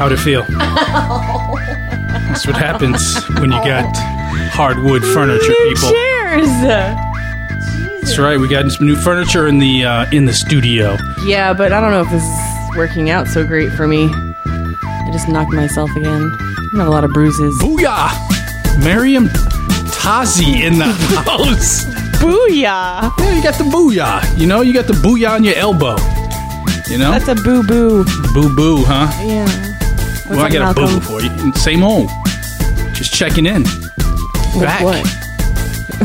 How'd it feel? That's what happens when you got hardwood furniture, people. Chairs. That's right. We got some new furniture in the uh, in the studio. Yeah, but I don't know if this is working out so great for me. I just knocked myself again. I have a lot of bruises. Booyah! Miriam Tazi in the house. Booyah! Yeah, you got the booyah. You know, you got the booyah on your elbow. You know, That's a boo boo. boo boo, huh? Yeah. What's well, I got a Malcolm? boo for you. Same old. Just checking in. With Back. what?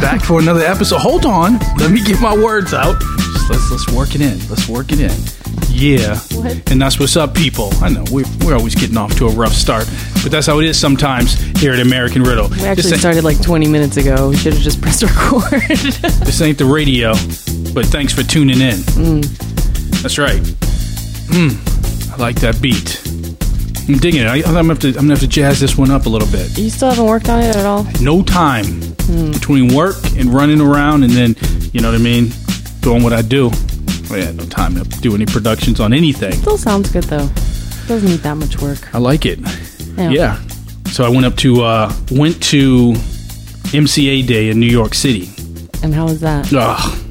Back for another episode. Hold on. Let me get my words out. Just let's let's work it in. Let's work it in. Yeah. What? And that's what's up, people. I know we're, we're always getting off to a rough start, but that's how it is sometimes here at American Riddle. We actually this, started like 20 minutes ago. We should have just pressed record. this ain't the radio, but thanks for tuning in. Mm. That's right. Mm, I like that beat. I'm digging it. I, I'm gonna have to. I'm gonna have to jazz this one up a little bit. you still haven't worked on it at all? no time Hmm. between work and running around and then you know what i mean doing what i do I had no time to do any productions on anything Still sounds good though. Doesn't need that much work. i like it Yeah. yeah so i went up to uh went to mca day in new york city And how was that? Ugh.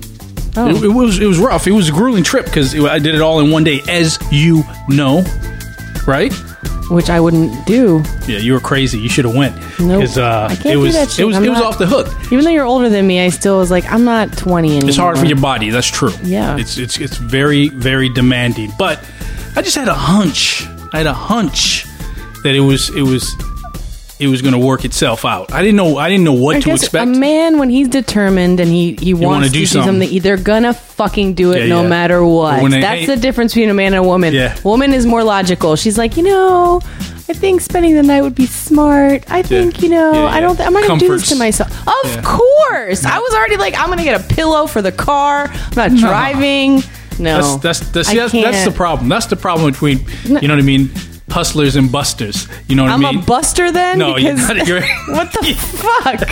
Oh. It, it was it was rough it was a grueling trip because i did it all in one day as you know right Which I wouldn't do. yeah you were crazy you should have went Nope. because uh I can't it do was that it was I'm it was not- off the hook Even though you're older than me, I still was like, I'm not 20 anymore. It's hard for your body. That's true. Yeah. It's it's it's very very demanding. But I just had a hunch. I had a hunch that it was it was it was going to work itself out. I didn't know I didn't know what I to expect. a man when he's determined and he he wants to do something. something, they're gonna fucking do it Yeah, no yeah. matter what. they That's the difference between a man and a woman. Yeah. Woman is more logical. She's like, you know, I think spending the night would be smart. I think you know, Yeah, yeah. I don't. Th- I'm not gonna do this to myself. Of Yeah. course, I was already like, I'm gonna get a pillow for the car. I'm not driving. No, that's that's that's, see, that's, that's the problem. That's the problem between you know what I mean, hustlers and busters. You know what I'm I mean? a buster then. No, you're not. You're, what the fuck?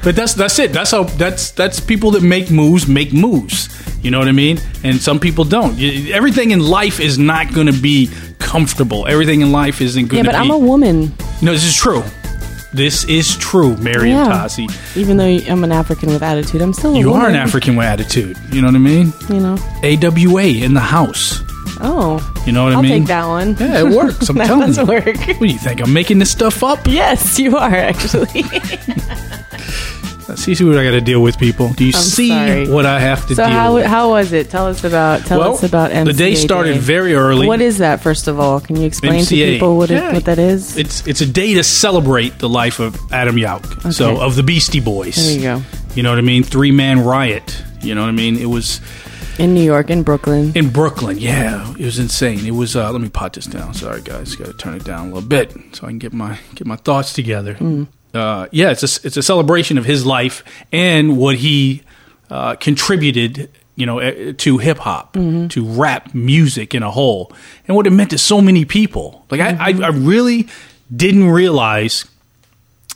but that's that's it. That's how that's that's people that make moves make moves. You know what I mean? And some people don't. Everything in life is not going to be comfortable. Everything in life isn't yeah, going to but be. I'm a woman. no, this is true. This is true, Mariam Yeah. Tassi. Even though I'm an African with attitude, I'm still a You are an African with attitude. You know what I mean? You know. AWA in the house. Oh, You know what I I'll mean? take that one. Yeah, it works. I'm that telling you. work. What do you think? I'm making this stuff up? Yes, you are actually. See, see what I got to deal with, people. Do you see sorry. what I have to so deal how with? how was it? Tell us about tell well, us about MCA the day started very early. What is that? First of all, can you explain to MCA. people what, Yeah. it, what that is? It's it's a day to celebrate the life of Adam Yauch. So Okay. of the Beastie Boys. there you go. You know what I mean? Three man riot. You know what I mean? It was In New York, in Brooklyn. in Brooklyn. Yeah, it was insane. It was. Uh, let me pot this down. Sorry, guys. Got to turn it down a little bit so I can get my get my thoughts together. Uh, yeah, it's a it's a celebration of his life and what he uh, contributed. You know, eh, to hip hop, to rap music in a whole, and what it meant to so many people. Like I, I, I really didn't realize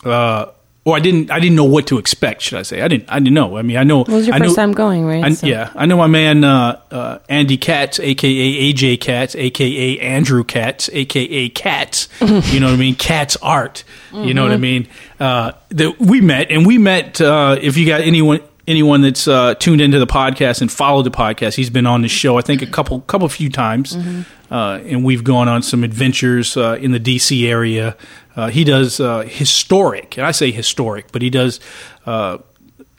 uh, or I didn't I didn't know what to expect. Should I say? I didn't I didn't know. I mean, I know. It was your I first knew- time going, right? I, So- Yeah, I know my man uh, uh, Andy Katz, aka AJ Katz, aka Andrew Katz, aka Katz. you know what I mean? Katz Art. You know what I Mm-hmm. mean? Uh, that we met, and we met. Uh, if you got anyone anyone that's uh, tuned into the podcast and followed the podcast, he's been on the show. I think a couple couple few times, Mm-hmm. uh, and we've gone on some adventures uh, in the DC area. Uh, he does uh, historic, and I say historic, but he does. Uh,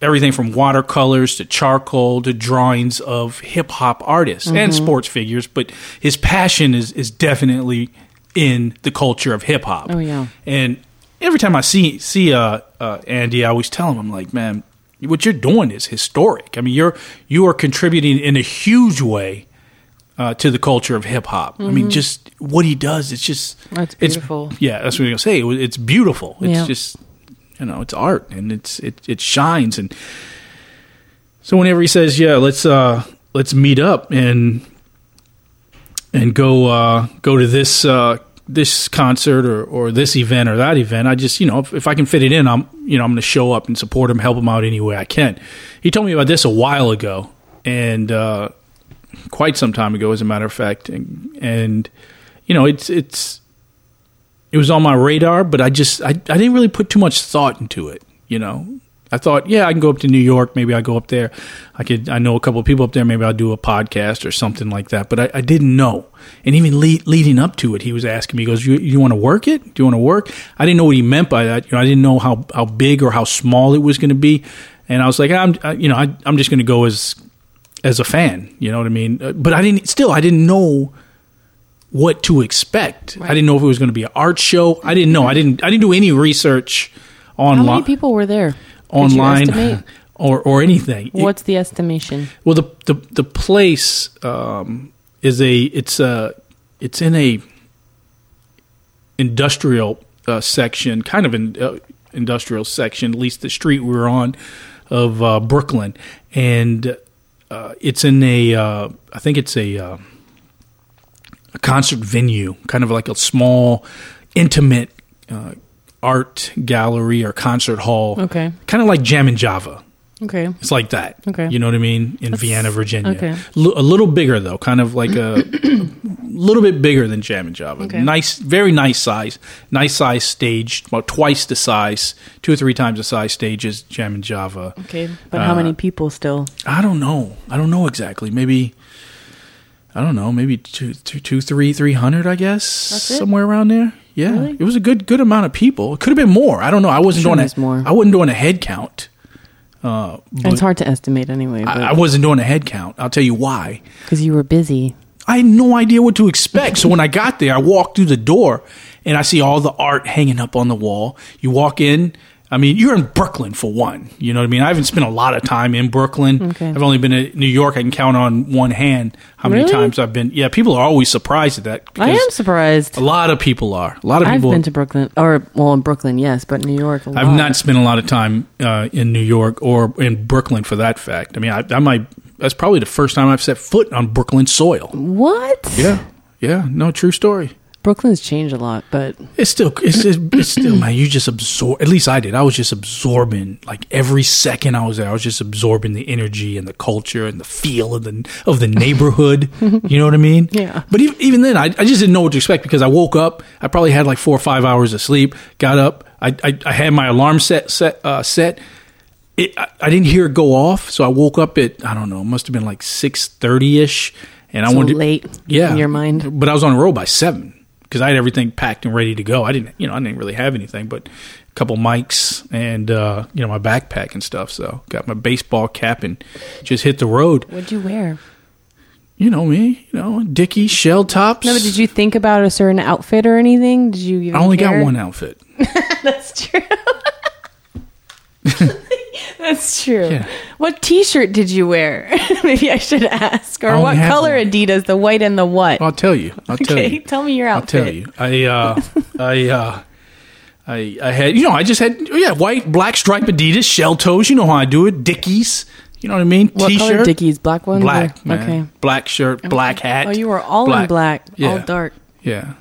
everything from watercolors to charcoal to drawings of hip hop artists Mm-hmm. and sports figures, but his passion is is definitely in the culture of hip hop. Oh, yeah. And every time I see see uh, uh, Andy, I always tell him, I'm like, man, what you're doing is historic. I mean, you're you are contributing in a huge way. Uh, to the culture of hip hop. I mean, just what he does, it's just That's it's- beautiful. yeah, that's what I'm gonna say. It It's beautiful. It's Yeah. just you know, it's art and it's it it shines. And so whenever he says, "Yeah, let's uh let's meet up and and go uh go to this uh this concert or or this event or that event," I just you know if, if I can fit it in, I'm you know I'm going to show up and support him, help him out any way I can. He told me about this a while ago, and uh, quite some time ago, as a matter of fact, and and you know it's it's it was on my radar, but I just I, I didn't really put too much thought into it. You know, I thought, yeah, I can go up to New York. Maybe I go up there. I could. I know a couple of people up there. Maybe I'll do a podcast or something like that. But I, I didn't know. And even lead, leading up to it, he was asking me. He goes, "You, you want to work it? Do you want to work?" I didn't know what he meant by that. You know, I didn't know how how big or how small it was going to be. And I was like, I'm, I, you know, I, I'm just going to go as as a fan. You know what I mean? Uh, But I didn't. Still, I didn't know what to expect. I didn't know if it was going to be an art show. I didn't know. I didn't. I didn't do any research online. How many people were there? Online or or anything. What's the estimation? well, the the the place um, is a it's a it's in a industrial uh, section, kind of an uh, industrial section, at least the street we were on of uh, Brooklyn, and uh, it's in a uh, I think it's a uh, a concert venue, kind of like a small, intimate uh, art gallery or concert hall. Okay. kind of like Jam and Java. Okay. It's like that. Okay. You know what I mean? In Vienna, Virginia. okay. L- a little bigger though, kind of like a, a little bit bigger than Jam and Java. Okay. Nice, very nice size. Nice size stage, about twice the size, two or three times the size stage as Jam and Java. Okay. But how Uh, many people still? I don't know. I don't know exactly. Maybe I don't know. Maybe two, two, two, three, three hundred. I guess That's somewhere around there. Yeah, Really? it was a good, good amount of people. It could have been more. I don't know. I wasn't Sure doing a, more. I wasn't doing a head count. Uh, it's hard to estimate anyway, I, I wasn't doing a head count. I'll tell you why. because you were busy. I had no idea what to expect. so when I got there, I walked through the door and I see all the art hanging up on the wall. You walk in. I mean, you're in Brooklyn for one. You know what I mean? I haven't spent a lot of time in Brooklyn. Okay. I've only been to New York. I can count on one hand how many Really? times I've been. Yeah, people are always surprised at that. I am surprised. A lot of people are. A lot of I've people. been to Brooklyn, or well, in Brooklyn, yes, but New York. A lot. I've not spent a lot of time uh, in New York or in Brooklyn for that fact. I mean, I, I might. That's probably the first time I've set foot on Brooklyn soil. What? Yeah, yeah. No, true story. Brooklyn's changed a lot, but It's still, it's, it's, it's still, man. You just absorb. At least I did. I was just absorbing. Like every second I was there, I was just absorbing the energy and the culture and the feel of the of the neighborhood. you know what I mean? Yeah. But even, even then, I, I just didn't know what to expect because I woke up. I probably had like four or five hours of sleep. Got up. I I, I had my alarm set set uh, set. It, I, I didn't hear it go off, so I woke up at I don't know. It must have been like six thirty ish, and I so wanted to- late. yeah, in your mind. But I was on a roll by seven because I had everything packed and ready to go. I didn't, you know, I didn't really have anything but a couple mics and uh, you know my backpack and stuff. So got my baseball cap and just hit the road. What'd you wear? You know me, you know Dickies, shell tops. No, but did you think about a certain outfit or anything? Did you? I only care? got one outfit. That's true. That's true. Yeah. What T-shirt did you wear? Maybe I should ask. Or what color one. Adidas? The white and the what? I'll tell you. I'll tell you. tell me your I'll tell you. I uh, I uh, I I had you know I just had yeah white black striped Adidas shell toes. You know how I do it. Dickies. You know what I mean? What T-shirt. color Dickies? Black ones? Black, or-. Okay. Black shirt, black hat. Oh, you were all in black, all Yeah. dark. Yeah.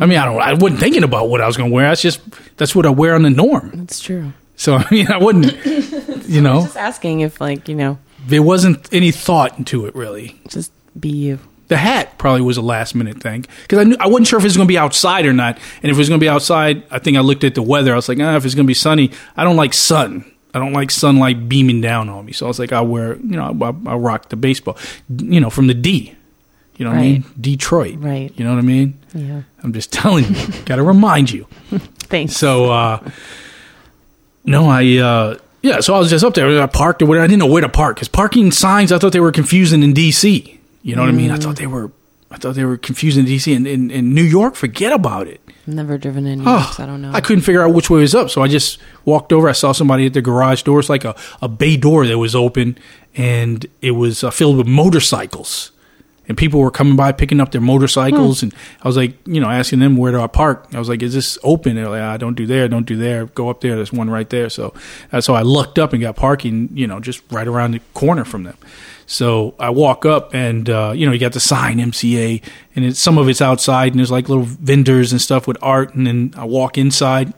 I mean, I don't. I wasn't thinking about what I was going to wear. That's just that's what I wear on the norm. That's true. So I mean, I wouldn't. You know, Just asking if, like, you know, there wasn't any thought into it really. just be you. The hat probably was a last minute thing because I knew I wasn't sure if it was going to be outside or not. And if it was going to be outside, I think I looked at the weather. I was like, ah, if it's going to be sunny, I don't like sun. I don't like sunlight beaming down on me. So I was like, I'll wear, you know, I'll, I'll rock the baseball, you know, from the D. You know what I mean? Detroit. Right. You know what I mean? Yeah. I'm just telling you. Got to remind you. Thanks. So, uh, no, I, uh, yeah, so I was just up there. I parked or whatever. I didn't know where to park because parking signs, I thought they were confusing in DC. You know what I mean? I thought they were, I thought they were confusing in DC. And in, in New York, forget about it. Never driven in New York, Oh, so I don't know. I couldn't figure out which way was up. So I just walked over. I saw somebody at the garage door. It's like a, a bay door that was open and it was uh, filled with motorcycles. And people were coming by picking up their motorcycles. Hmm. And I was like, you know, asking them where do I park. I was like, is this open? They're like, ah, don't do there, don't do there. Go up there. There's one right there. So that's how I lucked up and got parking, you know, just right around the corner from them. So I walk up and, uh, you know, you got the sign MCA and it's, some of it's outside and there's like little vendors and stuff with art. And then I walk inside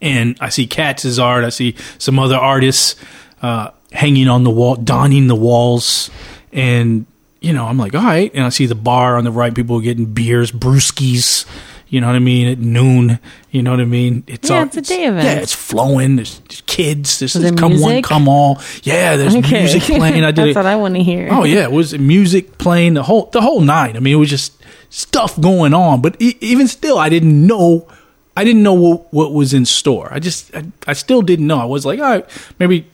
and I see Katz's art. I see some other artists uh, hanging on the wall, donning the walls, and you know, I'm like, all right. And I see the bar on the right, people getting beers, brewskis, You know what I mean? At noon. You know what I mean? It's Yeah, all- it's a day event. Yeah, it's flowing. There's, kids. There's, there's there come one, come all. Yeah, there's Okay. music playing. I did That's it. what I want to hear. Oh yeah, it was music playing the whole the whole night. I mean, it was just stuff going on. But e- even still, I didn't know. I didn't know what, what was in store. I just, I, I still didn't know. I was like, all right, maybe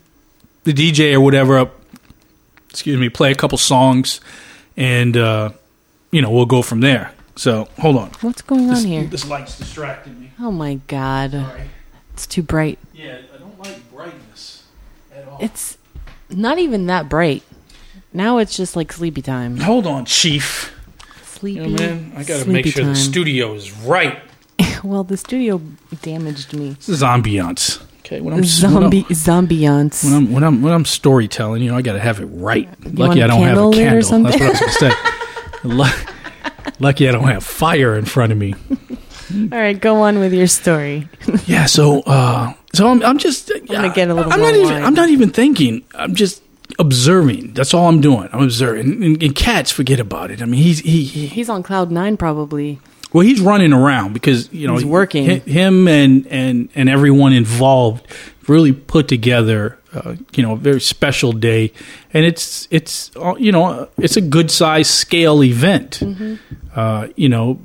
the DJ or whatever, uh, excuse me, play a couple songs, and uh, you know we'll go from there. So hold on, What's going on here? this light's distracting me. Oh my god. Sorry. It's too bright. Yeah, I don't like brightness at all. It's not even that bright. Now it's just like sleepy time. hold on, Chief. Sleepy. You know, man, I got to make sure time. the studio is right. well, the studio damaged me. This is ambiance. Okay, when I'm Zombie when zombieance. I'm when I'm when I'm storytelling, you know, I got to have it right. want Lucky I don't have a candle lit or candle. That's what I was going to say. Lucky I don't have fire in front of me. All right, go on with your story. Yeah, so uh so I'm I'm just I'm gonna get a little I'm not even wine. I'm not even thinking. I'm just observing. That's all I'm doing. I'm observing. And, and Katz forget about it. I mean, he's he, he He's on cloud nine, probably. Well, he's running around because you know He's working. hi- Him and and and everyone involved really put together, uh, you know, a very special day, and it's it's uh, you know it's a good size scale event. Mm-hmm. Uh, you know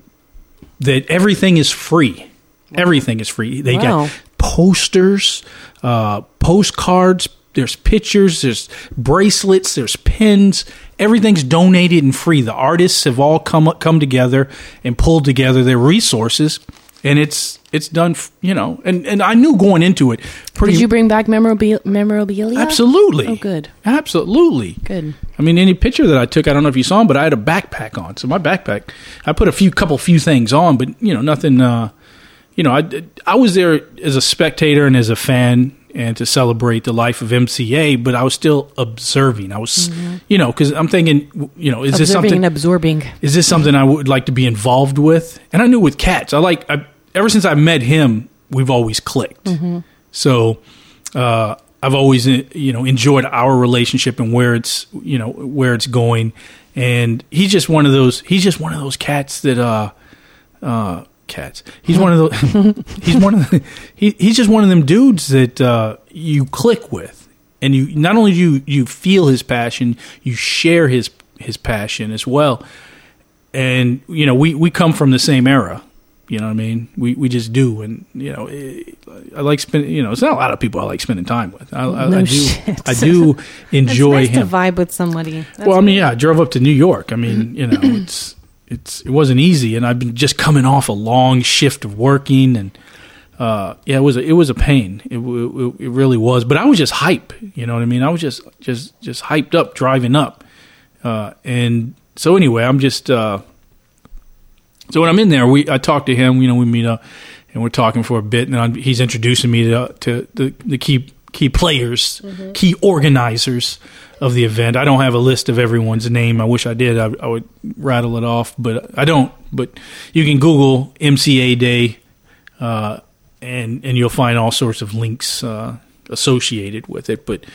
that everything is free. Everything is free. They Wow. got posters, uh, postcards. There's pictures. There's bracelets. There's pins. Everything's donated and free. The artists have all come come together and pulled together their resources, and it's it's done. You know, and and I knew going into it. Pretty Did you bring back memorabilia? memorabilia? absolutely. Oh, good. Absolutely. Good. I mean, any picture that I took, I don't know if you saw them, but I had a backpack on. So my backpack, I put a few, couple, few things on, but you know, nothing. Uh, you know, I I was there as a spectator and as a fan, and to celebrate the life of MCA, but I was still observing. I was, you know, because I'm thinking, you know, is this something? and absorbing. is this something I would like to be involved with? And I knew with Katz, I like I, ever since I met him, we've always clicked. So uh, I've always uh, you know enjoyed our relationship and where it's you know where it's going. And he's just one of those. He's just one of those cats that uh uh cats. He's one of those. he's one of the, he, he's just one of them dudes that uh, you click with, and you not only do you you feel his passion, you share his his passion as well. And you know, we we come from the same era. You know what I mean? We we just do, and you know, it, I like spending. You know, it's not a lot of people I like spending time with. I, I, No I do. shit. I do enjoy it's nice him. to vibe with somebody. That's Well, I mean, yeah, I drove up to New York. I mean, you know, it's it's it wasn't easy, and I've been just coming off a long shift of working, and uh, yeah, it was a, it was a pain. It, it it really was. But I was just hype. You know what I mean? I was just just just hyped up driving up, uh, and so anyway, I'm just. Uh, so when I'm in there, we I talk to him. You know, we meet up and we're talking for a bit, and I'm, he's introducing me to, to the the key key players, key organizers of the event. I don't have a list of everyone's name. I wish I did. I, I would rattle it off, but I don't. But you can Google MCA Day, uh, and and you'll find all sorts of links uh, associated with it. But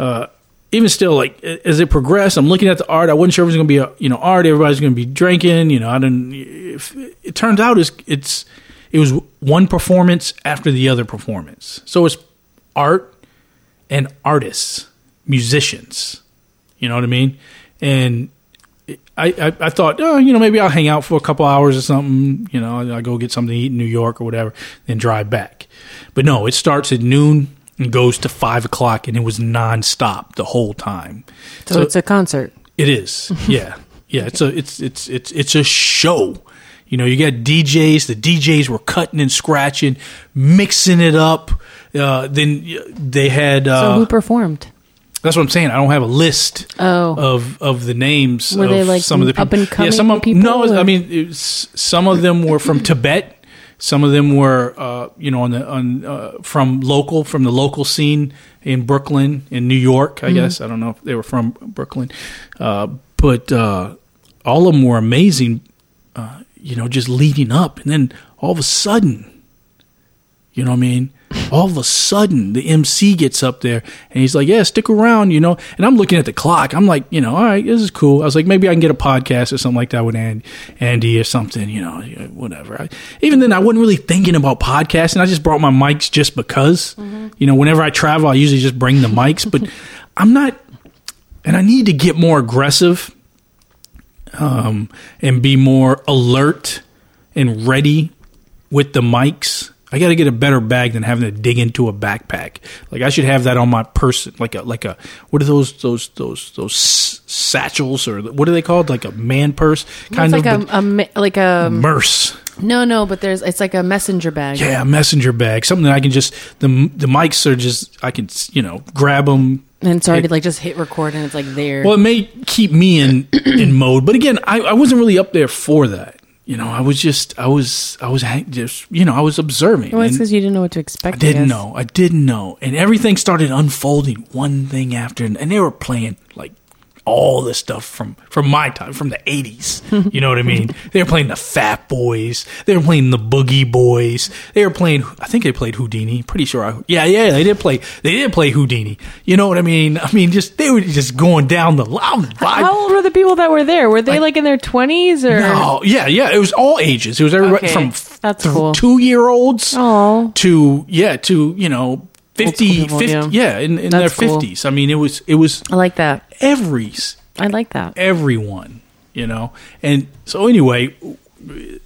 uh, even still, like as it progressed, I'm looking at the art. I wasn't sure it was going to be a you know art. Everybody's going to be drinking. You know, I didn't. If, it turns out it's it's it was one performance after the other performance. So it's art and artists, musicians. You know what I mean? And I, I, I thought, oh, you know, maybe I'll hang out for a couple hours or something. You know, I go get something to eat in New York or whatever, then drive back. But no, it starts at noon and goes to five o'clock, and it was nonstop the whole time. so, it's a concert. It is. Yeah. Yeah, it's a it's it's it's it's a show. You know, you got DJs, the DJs were cutting and scratching, mixing it up. Uh, then they had So uh, who performed? That's what I'm saying. I don't have a list Oh. of of the names Were of they, like, some of the people. up-and-coming yeah, some of, people, No, I or- mean it's, some of them were from Tibet. Some of them were, uh, you know, on the on uh, from local from the local scene in Brooklyn, in New York. Mm-hmm. I guess I don't know if they were from Brooklyn, uh, but uh, all of them were amazing. Uh, you know, just leading up, and then all of a sudden, you know what I mean? All of a sudden the MC gets up there and he's like, "Yeah, stick around," you know. And I'm looking at the clock. I'm like, you know, all right, this is cool. I was like, maybe I can get a podcast or something like that with Andy, or something, you know, whatever. I, even then, I wasn't really thinking about podcasting. I just brought my mics just because, you know, whenever I travel, I usually just bring the mics, but I'm not, and I need to get more aggressive um, and be more alert and ready with the mics. I got to get a better bag than having to dig into a backpack. Like I should have that on my person, like a like a what are those those those those satchels or what are they called? Like a man purse kind it's of like a, a like a merce. no no, but there's it's like a messenger bag. Yeah, a messenger bag, something that I can just the the mics are just I can you know grab them. and it's already like just hit record and it's like there. Well, it may keep me in in mode, but again, I, I wasn't really up there for that. You know, I was just I was I was hang- just you know I was observing. well, it's because you didn't know what to expect. I didn't guess. know. I didn't know. And everything started unfolding one thing after and they were playing like all this stuff from from my time, from the 80s. You know what I mean? They were playing the Fat Boys. They were playing the Boogie Boys. They were playing I think they played Whodini. Pretty sure I Yeah, yeah, they did play they did play Whodini. You know what I mean? I mean just they were just going down the line. How old were the people that were there? Were they like in their twenties or? Oh, yeah, yeah. It was all ages. It was everybody Okay, from that's th- cool. two year olds to yeah to you know 50, people, 50 yeah. yeah. in, in their That's cool. fifties. I mean, it was it was I like that. every I like that. everyone, you know. And so anyway,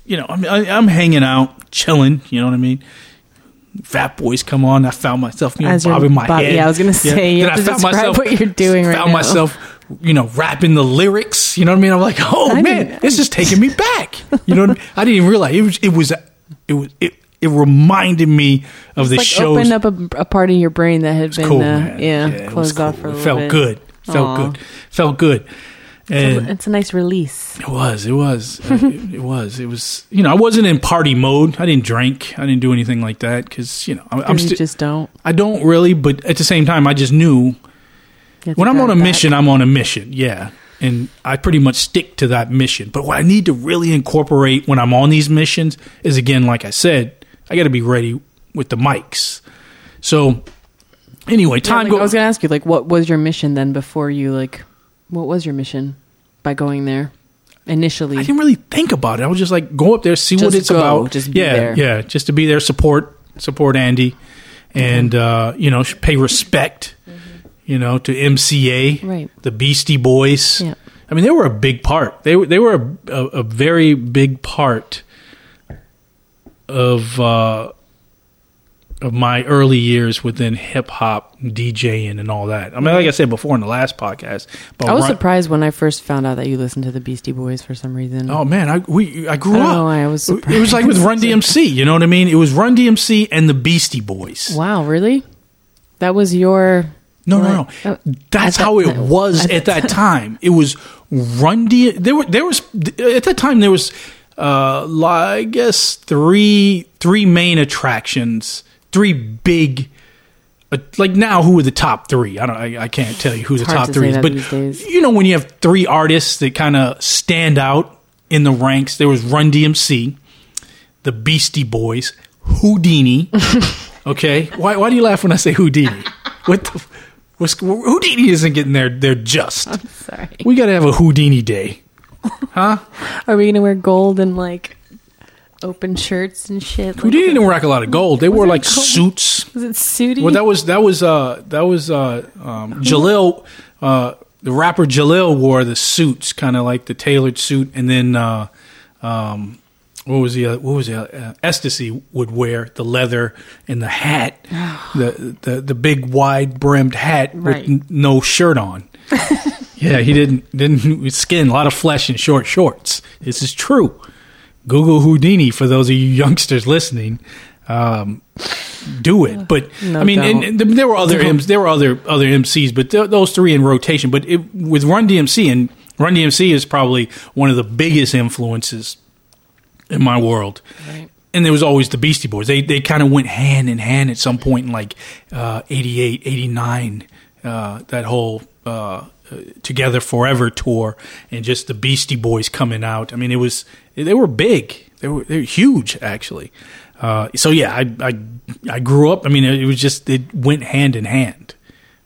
you know, I mean, I, I'm hanging out, chilling. You know what I mean. Fat boys come on. I found myself, you know, As you're bobbing my bob- head. yeah, I was gonna say, you Then have I to found describe what you're doing right found now. myself, you know, rapping the lyrics. You know what I mean? I'm like, oh I man, didn't- this is taking me back. You know, what I, mean? I didn't even realize it was. It was. It was. It, it reminded me of the like shows. opened up a, a part of your brain that had been, cool, uh, yeah, was closed off cool. for a It little felt bit. good. Felt Aw. good. Felt good. And It's a nice release. it was. It was. Uh, it, it was. It was. You know, I wasn't in party mode. I didn't drink. I didn't do anything like that because you know I'm you still. just don't. I don't really, but at the same time, I just knew to when I'm on a back. mission, I'm on a mission. Yeah. And I pretty much stick to that mission. But what I need to really incorporate when I'm on these missions is again, like I said, I got to be ready with the mics. So, anyway, Yeah, time like, goes. I was gonna ask you, like, what was your mission then before you like? What was your mission by going there initially? I didn't really think about it. I was just like, go up there, see what it's go, about. just be yeah, there. yeah, just to be there, support, support Andy, and uh, you know, pay respect, you know, to MCA, Mm-hmm. Right. the Beastie Boys. Yeah. I mean, they were a big part. They were they were a, a, a very big part of uh, of my early years within hip hop DJing and all that. I mean, like I said before in the last podcast, but I was Run- surprised when I first found out that you listened to the Beastie Boys for some reason. Oh man, I we I grew I up. know why I was It was like with Run. DMC. You know what I mean? It was Run DMC and the Beastie Boys. wow, really? That was your No, no, no. What? That's At how it was at at that that time. It was Run D. There were there was at that time there was uh I guess three three main attractions, three big. Uh, like now, who are the top three? I don't. I, I can't tell you who the top to three is, but you know when you have three artists that kind of stand out in the ranks. There was Run DMC, the Beastie Boys, Whodini. okay, why why do you laugh when I say Whodini? What the, what's, Whodini isn't getting their their just. Sorry. We got to have a Whodini day. Are we gonna wear gold and like open shirts and shit? Like, Whodini didn't rock a lot of gold. They wore like gold? suits. was it Sooty? Well, that was that was uh that was uh um, Jalil uh the rapper Jalil wore the suits, kind of like the tailored suit, and then uh um what was the uh, what was the uh, Ecstasy would wear the leather and the hat, the the the big wide brimmed hat Right. with n- no shirt on. yeah, he didn't didn't skin a lot of flesh in short shorts. This is true. Google Whodini for those of you youngsters listening. Um, do it, but No, I mean, and, and there were other there were other other MCs, but th- those three in rotation. But it, with Run DMC, and Run DMC is probably one of the biggest influences in my world. Right. And there was always the Beastie Boys. They they kind of went hand in hand at some point in like uh, 88, 89, uh, that whole uh, uh, Together Forever tour, and just the Beastie Boys coming out. I mean, it was they were big. They were they huge actually. Uh, so yeah, I, I I grew up. I mean, it was just it went hand in hand.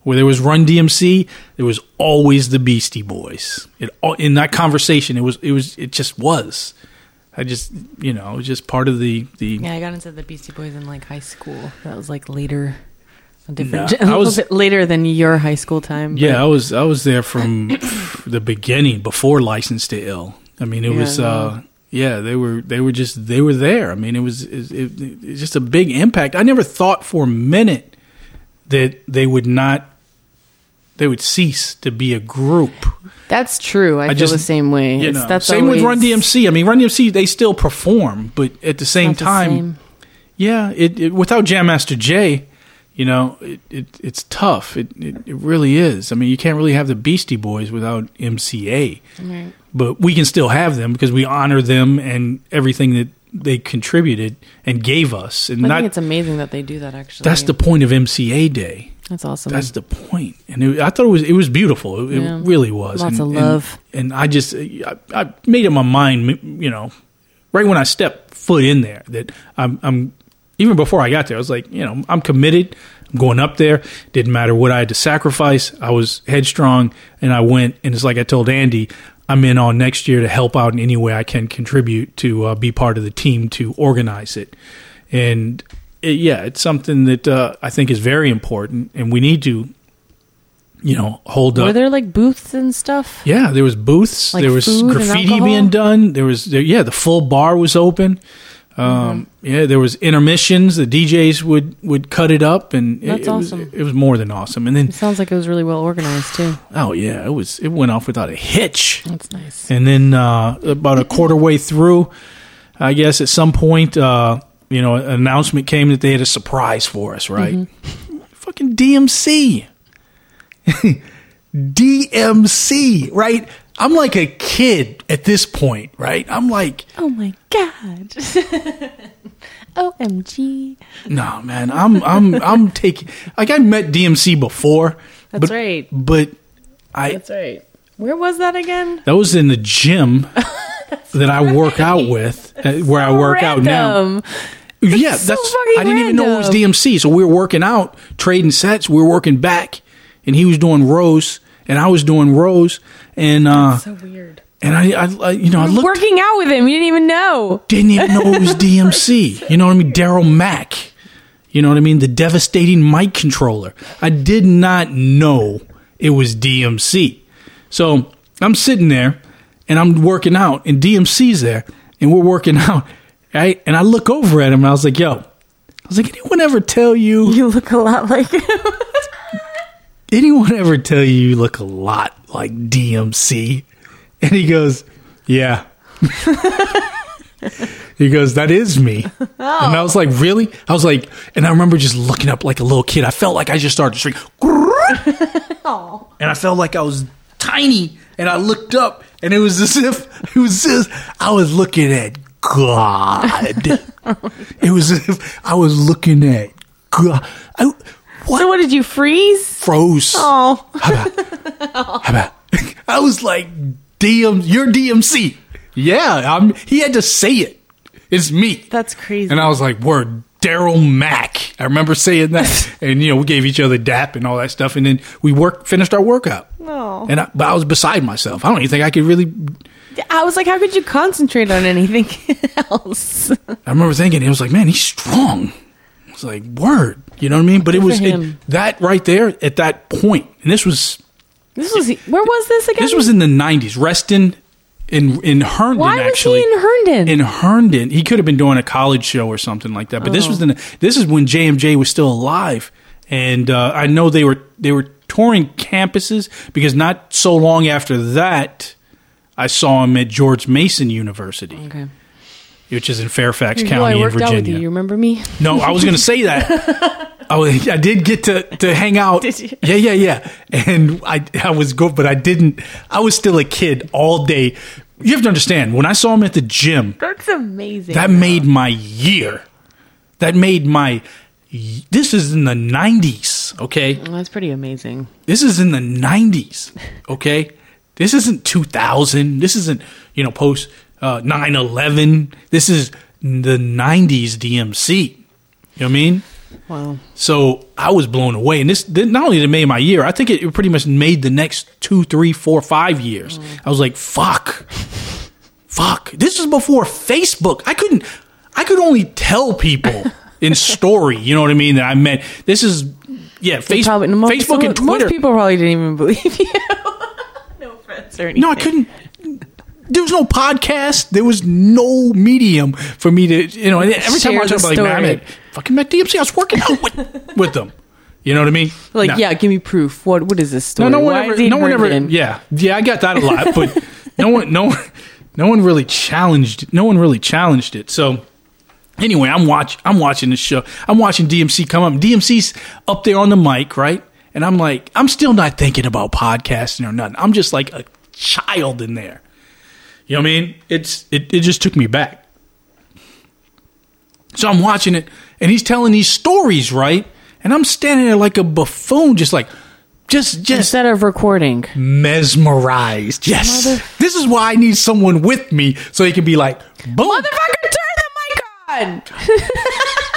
Where there was Run DMC, there was always the Beastie Boys. It in that conversation, it was it was it just was. I just you know it was just part of the the Yeah, I got into the Beastie Boys in like high school. That was like later, different, No, a I little was- bit later than your high school time. Yeah, I was I was there from the beginning before Licensed to Ill. I mean, it Yeah, was uh yeah, they were they were just they were there. I mean, it was it, it, it was just a big impact. I never thought for a minute that they would not they would cease to be a group. That's true. I, I feel just- the same way. You know, that's same with Run DMC. I mean, Run DMC they still perform, but at the same not the time, same. yeah, it, it without Jam Master Jay, you know, it, it it's tough. It, it it really is. I mean, you can't really have the Beastie Boys without MCA, Right. but we can still have them because we honor them and everything that they contributed and gave us. And I not think it's amazing that they do that. Actually, that's the point of MCA Day. that's awesome. That's the point. and it, I thought it was it was beautiful. It, Yeah. it really was. Lots and, of and- love. and, I just I, I made up my mind. You know, right when I stepped foot in there, that I'm, I'm even before I got there, I was like, you know, I'm committed. I'm going up there. Didn't matter what I had to sacrifice. I was headstrong, and I went. And it's like I told Andy. I'm in on next year to help out in any way I can contribute to uh, be part of the team to organize it. And it, yeah, it's something that uh, I think is very important, and we need to, you know, hold Were up. Were there like booths and stuff? Yeah, there was booths. Like there was graffiti being done. There was there, yeah, the full bar was open. Um, Mm-hmm. Yeah, there was intermissions. The DJs would would cut it up, and it- That's it, was, awesome. it was more than awesome. And then It sounds like it was really well organized too. oh yeah, it was it went off without a hitch. That's nice. And then uh, about a quarter way through, I guess at some point, uh, you know, an announcement came that they had a surprise for us. Right? Mm-hmm. Fucking DMC. DMC, right? I'm like a kid at this point, right? I'm like, Oh my god! Omg! no, man, I'm I'm I'm taking like I met DMC before. That's but, right. But I That's right. Where was that again? that was in the gym that I work out with, uh, where I work out now. Random. yeah, so that's. I didn't even know it was. DMC. So we were working out, trading sets. We were working back, and he was doing rows, and I was doing rows, and uh, So weird. and I, I, I you know, I looked, Working out with him, you didn't even know. didn't even know it was DMC. You know what I mean? Daryl Mack. You know what I mean? The devastating mic controller. I did not know it was DMC. So I'm sitting there and I'm working out, and DMC's there, and we're working out, right? And I look over at him, and I was like, "Yo," I was like, "Anyone ever tell you? You look a lot like him. Anyone ever tell you you look a lot like DMC?" And he goes, "Yeah." he goes, "That is me." And I was like, "Really?" I was like, and I remember just looking up like a little kid. I felt like I just started to shrink. and I felt like I was tiny. And I looked up, and it was as if it was as I was looking at God. Oh it was as if I was looking at God. I, what so what did you freeze? froze? Oh, How about? How about? I was like, DM, you're DMC. Yeah, I'm. He had to say it. It's me. that's crazy. And I was like, word, Daryl Mack. I remember saying that. and, you know, we gave each other dap and all that stuff. And then we worked, finished our workout. Oh. And I, but I was beside myself. I don't even think I could really. I was like, how could you concentrate on anything else? I remember thinking, it was like, man, he's strong. I was like, word. You know what I mean? But it was it, that right there at that point, And this was This was where was this again? this was in the 90s. Reston in in Herndon Why was actually. he in Herndon? in Herndon. He could have been doing a college show or something like that. But this Oh. was the this is when JMJ was still alive, and uh, I know they were they were touring campuses because not so long after that, I saw him at George Mason University, okay. Which is in Fairfax County in with you. You remember me? No, I was going to say that. I, was- I did get to, to hang out. Did you? Yeah, yeah, yeah. And I I was good, but I didn't. I was still a kid all day. You have to understand when I saw him at the gym. That's amazing. That made my year. That made my. This is in the nineties. Okay, that's pretty amazing. this is in the nineties. Okay, this isn't two thousand. This isn't you know post uh, nine eleven. This is the '90s DMC. You know what I mean? Wow. So I was blown away, and this not only did it made my year, I think it pretty much made the next two, three, four, five years. I was like, "Fuck, fuck." This is before Facebook. I couldn't. I could only tell people in story. You know what I mean? That I meant this is yeah. Face, probably- most- Facebook and Twitter. Most people probably didn't even believe you. no offense or anything. No, I couldn't. There was no podcast. There was no medium for me to, you know. and Every time I Share was the like, man, I fucking met DMC. I was working out with, with them. You know what I mean? Like, yeah, give me proof. What What is this story? No, no one Why ever. No one ever. Yeah, yeah, I got that a lot, but no one, no, one- no one really challenged. No one really challenged it. So anyway, I'm watch. I'm watching the show. I'm watching DMC come up. DMC's up there on the mic, right? And I'm like, I'm still not thinking about podcasting or nothing. I'm just like a child in there. You know what I mean? It's it. It just took me back. So I'm watching it, and he's telling these stories, right? And I'm standing there like a buffoon, just like, just, just Instead of recording. mesmerized. Yes. Mother- This is why I need someone with me so he can be like, boom. Motherfucker, turn the mic on!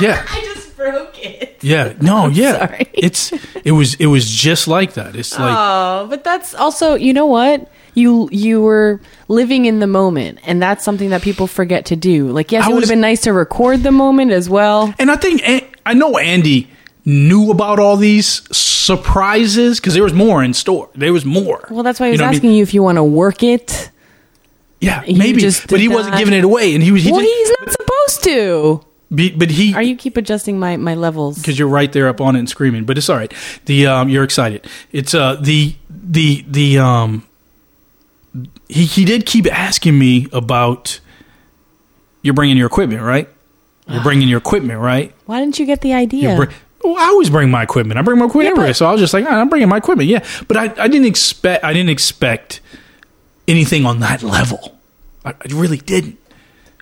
Yeah. I just broke it. Yeah. No, yeah. sorry. It's it was it was just like that. It's like Oh, but that's also, you know what? You you were living in the moment, and that's something that people forget to do. Like, yes, I it would have been nice to record the moment as well. and I think I know Andy knew about all these surprises because there was more in store. There was more. Well, that's why You was know what I mean? asking you if you want to work it. Yeah, you maybe, but he wasn't giving it away, and he was. He well, did, he's not supposed to. be- but he Are you keep adjusting my my levels? because you're right there up on it and screaming. But it's all right. The um, you're excited. It's uh the the the um he he did keep asking me about you're bringing your equipment, right? You're bringing your equipment, right? Why didn't you get the idea? Bring- well, I always bring my equipment. I bring my equipment Yeah, but- So I was just like, "Ah, I'm bringing my equipment. Yeah, but I, I didn't expect I didn't expect anything on that level. I, I really didn't.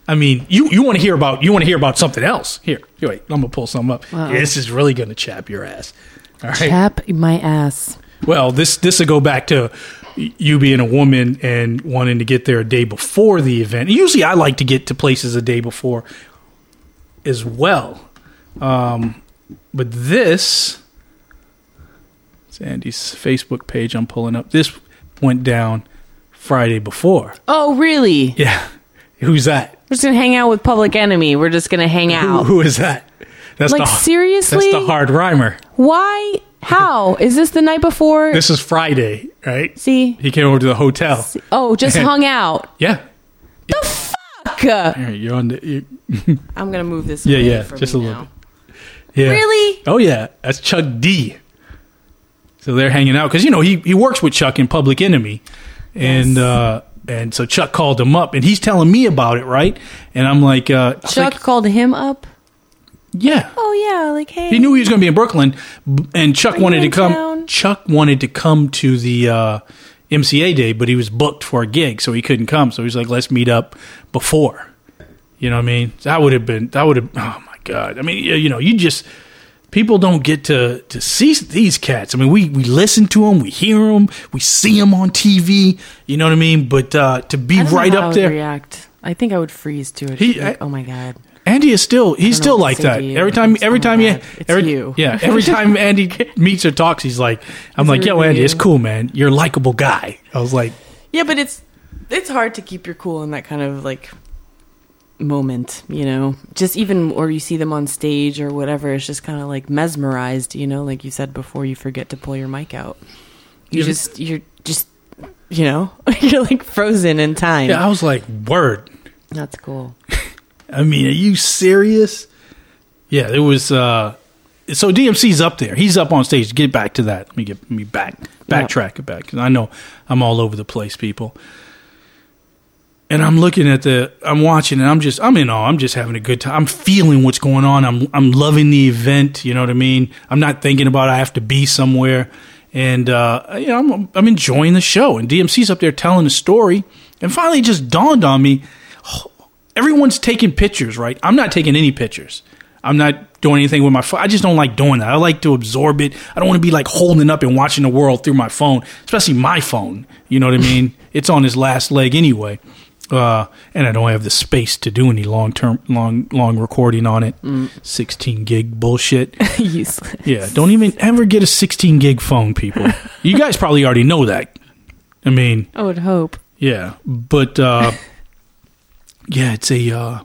I mean, you, you want to hear about you want to hear about something else? Here, here, wait, I'm gonna pull something up. Yeah, this is really gonna chap your ass. All right. Tap my ass. Well, this this will go back to you being a woman and wanting to get there a day before the event. Usually, I like to get to places a day before as well. Um, but this, it's Andy's Facebook page. I'm pulling up. This went down Friday before. Oh, really? Yeah, who's that? We're just gonna hang out with Public Enemy. We're just gonna hang Who, out. who is that? That's like the seriously? that's the hard rhymer. Why? How is this the night before? This is Friday, right? See? He came over to the hotel. Oh, just hung out. Yeah. The fuck? Here, you're on the. You, I'm gonna move this. Yeah, yeah, from just me a little now. Yeah. Really? Oh yeah, that's Chuck D. So they're hanging out because you know he he works with Chuck in Public Enemy, and Yes. uh, and so Chuck called him up and he's telling me about it, right? And I'm like, uh, Chuck like, called him up. Yeah. Oh yeah, like hey. He knew he was going to be in Brooklyn, and Chuck wanted to come. town? Chuck wanted to come to the uh, MCA day, but he was booked for a gig, so he couldn't come. So he's like, "Let's meet up before." You know what I mean? That would have been. That would have. Oh my god! I mean, you know, you just people don't get to to see these cats. I mean, we we listen to them, we hear them, we see them on TV. You know what I mean? But uh, to be I don't know right up there, React. I think I would freeze to it. He- Like, I- oh my god. Andy is still he's I don't know still like that. Every time It's- every oh time you every, you. Yeah, every time Andy meets or talks, he's like I'm It's like, "Yo, Andy, you. it's cool, man. You're a likable guy." I was like, Yeah, but it's it's hard to keep your cool in that kind of like moment, you know. Just even or you see them on stage or whatever, it's just kind of like mesmerized, you know, like you said before you forget to pull your mic out. You Yeah, just you're just you know, you're like frozen in time. yeah, I was like, "Word." That's cool. I mean, are you serious? Yeah, it was uh so DMC's up there. He's up on stage. Get back to that. Let me get me back backtrack it back cuz I know I'm all over the place, people. and I'm looking at the, I'm watching, and I'm just, I'm in awe. I'm just having a good time. I'm feeling what's going on. I'm, I'm loving the event. You know what I mean? I'm not thinking about I have to be somewhere, and uh, you know, I'm, I'm enjoying the show. And DMC's up there telling the story, and finally, it just dawned on me. Everyone's taking pictures, right? I'm not taking any pictures. I'm not doing anything with my phone. I just don't like doing that. I like to absorb it. I don't want to be like holding up and watching the world through my phone, especially my phone. You know what I mean? it's on his last leg anyway. uh, and I don't have the space to do any long term, long, long recording on it. Sixteen gig bullshit. Useless. yeah, don't even ever get a sixteen gig phone, people. you guys probably already know that. I mean, I would hope. yeah, but uh, yeah, it's a. Uh,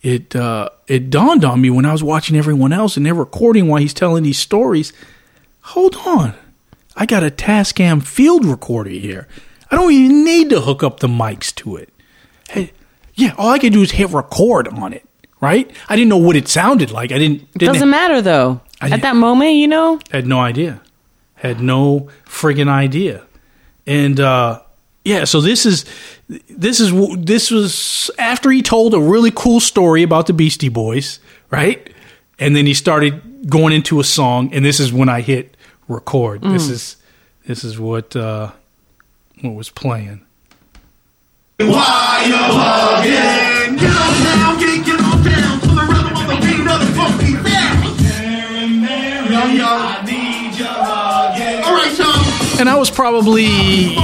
it uh, it dawned on me when I was watching everyone else and they're recording while he's telling these stories. Hold on, I got a Tascam field recorder here. I don't even need to hook up the mics to it. Hey, yeah, all I can do is hit record on it. Right? I didn't know what it sounded like. I didn't. It didn't doesn't matter though. At that moment, you know, had no idea had no friggin idea and uh yeah so this is this is this was after he told a really cool story about the beastie boys right? And then he started going into a song and this is when i hit record. This is this is what uh what was playing. Why you bugging? Was probably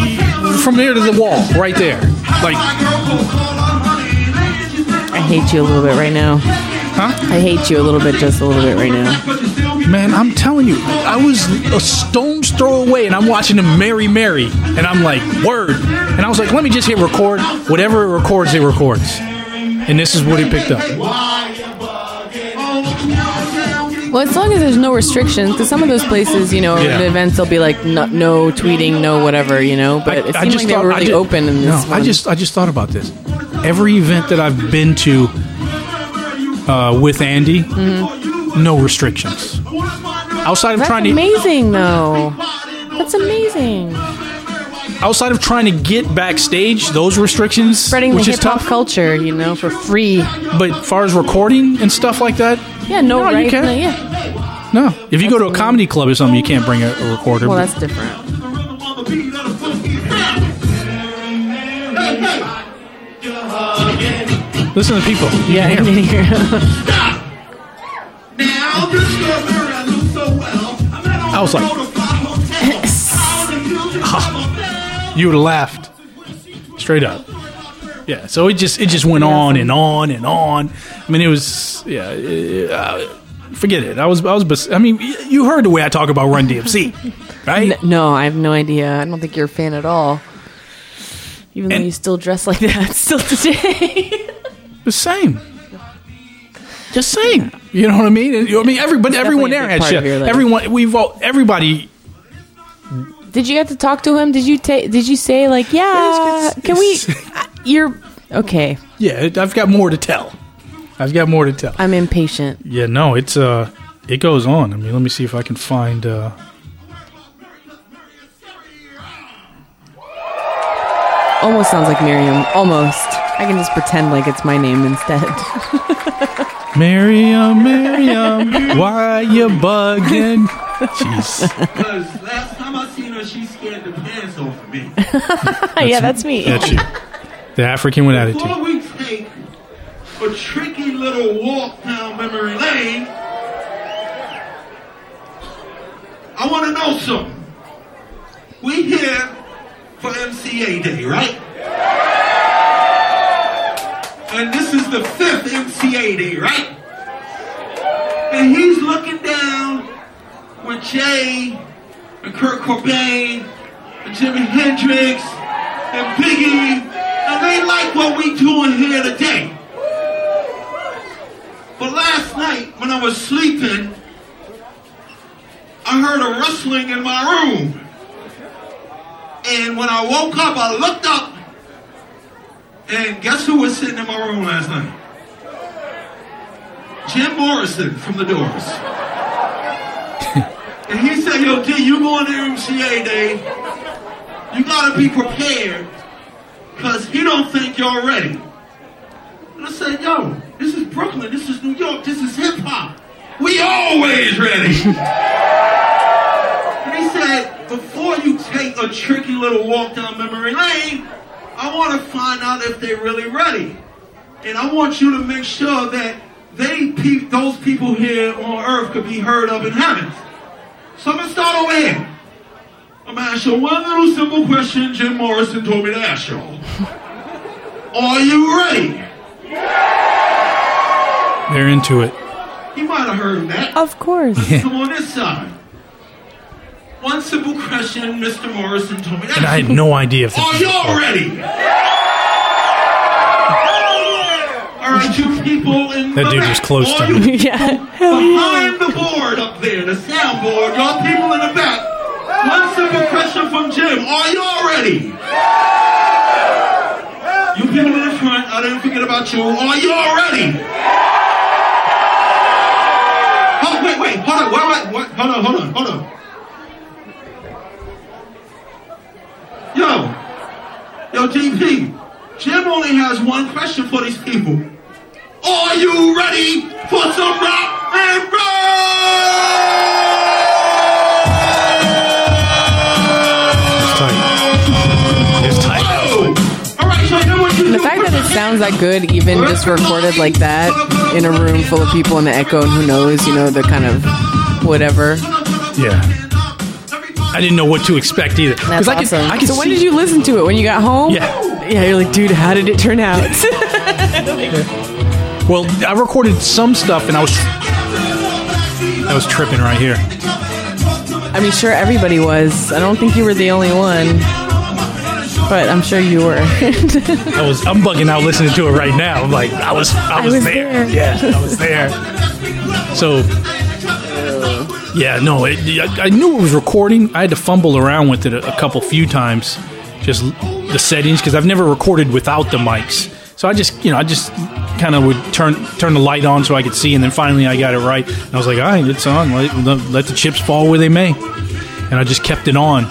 from there to the wall right there like My girl will call on honey. I hate you a little bit right now. huh I hate you a little bit, just a little bit right now. But you still get Man, I'm telling you, I was a stone's throw away, and I'm watching him Mary Mary, and I'm like, word. And I was like, let me just hit record. Whatever it records, it records. And this is what he picked up. Well, as long as there's no restrictions, because some of those places, you know, Yeah. the events, they'll be like no, no tweeting, no whatever, you know. But it seemed like they were I really open in this No, one. I just, I just thought about this. Every event that I've been to uh, with Andy, no restrictions. Outside of That's trying to, amazing, though. That's amazing. outside of trying to get backstage, those restrictions, Spreading the which is hip hop tough. culture, you know, for free. But as far as recording and stuff like that, Yeah, no, No, you right? can't. no, yeah. No, if you go to a comedy club or something, you can't bring a, a recorder. Well, that's different. the rhythm of the beat of the funky sound. Hey, hey. listen to the people. You Yeah, I can can hear 'em. hear. Now, this girl Mary I knew so well. I met her on was the like- road to Fly Hotel. Out in the hills of You would have laughed straight up. Yeah, so it just it just went on and on and on. I mean, it was yeah. Uh, forget it. I was I was. bes- I mean, you heard the way I talk about Run DMC, right? N- No, I have no idea. I don't think you're a fan at all. Even though you still dress like that still today. The same. Just saying. You know what I mean? And, I mean, everybody, everyone there had shit. Everyone, we've all, everybody. Did you get to talk to him? Did you take? Did you say like, yeah? It's- Can we? You're okay. Yeah, I've got more to tell. I've got more to tell. I'm impatient. Yeah, no, it's uh, it goes on. I mean, let me see if I can find. uh Almost sounds like Miriam. Almost. I can just pretend like it's my name instead. Miriam, Miriam, why you bugging? Jeez, Because last time I seen her, she scared the pants off of me. yeah, that's me. that's you. The African with Before attitude. we take a tricky little walk down memory lane, I want to know something. We here for MCA Day, right? And this is the fifth MCA Day, right? And he's looking down with Jay and Kurt Cobain and Jimi Hendrix and Biggie, they like what we doing here today. But last night, when I was sleeping, I heard a rustling in my room. And when I woke up, I looked up, and guess who was sitting in my room last night? Jim Morrison from The Doors. and he said, Yo, D, you going to MCA Day, you gotta be prepared, because he don't think you're ready. And I said, Yo, this is Brooklyn, this is New York, this is hip hop. We always ready. and he said, before you take a tricky little walk down memory lane, I want to find out if they're really ready. And I want you to make sure that they pe- those people here on earth could be heard of in heaven. So I'm gonna start over here. I'm gonna ask you one little simple question Jim Morrison told me to ask y'all. Are you ready? They're into it. You might have heard that. Of course. Come on this side. One simple question Mr. Morrison told me. And I had no idea if this Are was y'all recorded. ready? All right, you people in That the dude back. was close to All you me. yeah. behind the board up there, the soundboard, y'all people in the back. One simple question from Jim. Are y'all ready? You people in the front, I didn't forget about you. Are y'all ready? Oh, wait, wait, hold on, wait, wait, wait, hold on, hold on, hold on. Yo, yo, GP, Jim only has one question for these people. Are you ready for some rock and It's sounds that good, even just recorded like that in a room full of people in the echo, and who knows, you know, the kind of whatever. Yeah. I didn't know what to expect either. That's I could, awesome. I could so when see- did you listen to it? When you got home? Yeah. Yeah, you're like, dude, how did it turn out? Well, I recorded some stuff and I was I was tripping right here. I mean, sure, everybody was. I don't think you were the only one, but I'm sure you were. I was I'm bugging out listening to it right now. I'm like I was I was, was there. there. Yeah, I was there. So yeah, no, it, I I knew it was recording. I had to fumble around with it a, a couple few times, just the settings because I've never recorded without the mics. So I just, you know, I just kind of would turn turn the light on so I could see, and then finally I got it right. And I was like, all right, it's on. Let- let the chips fall where they may. And I just kept it on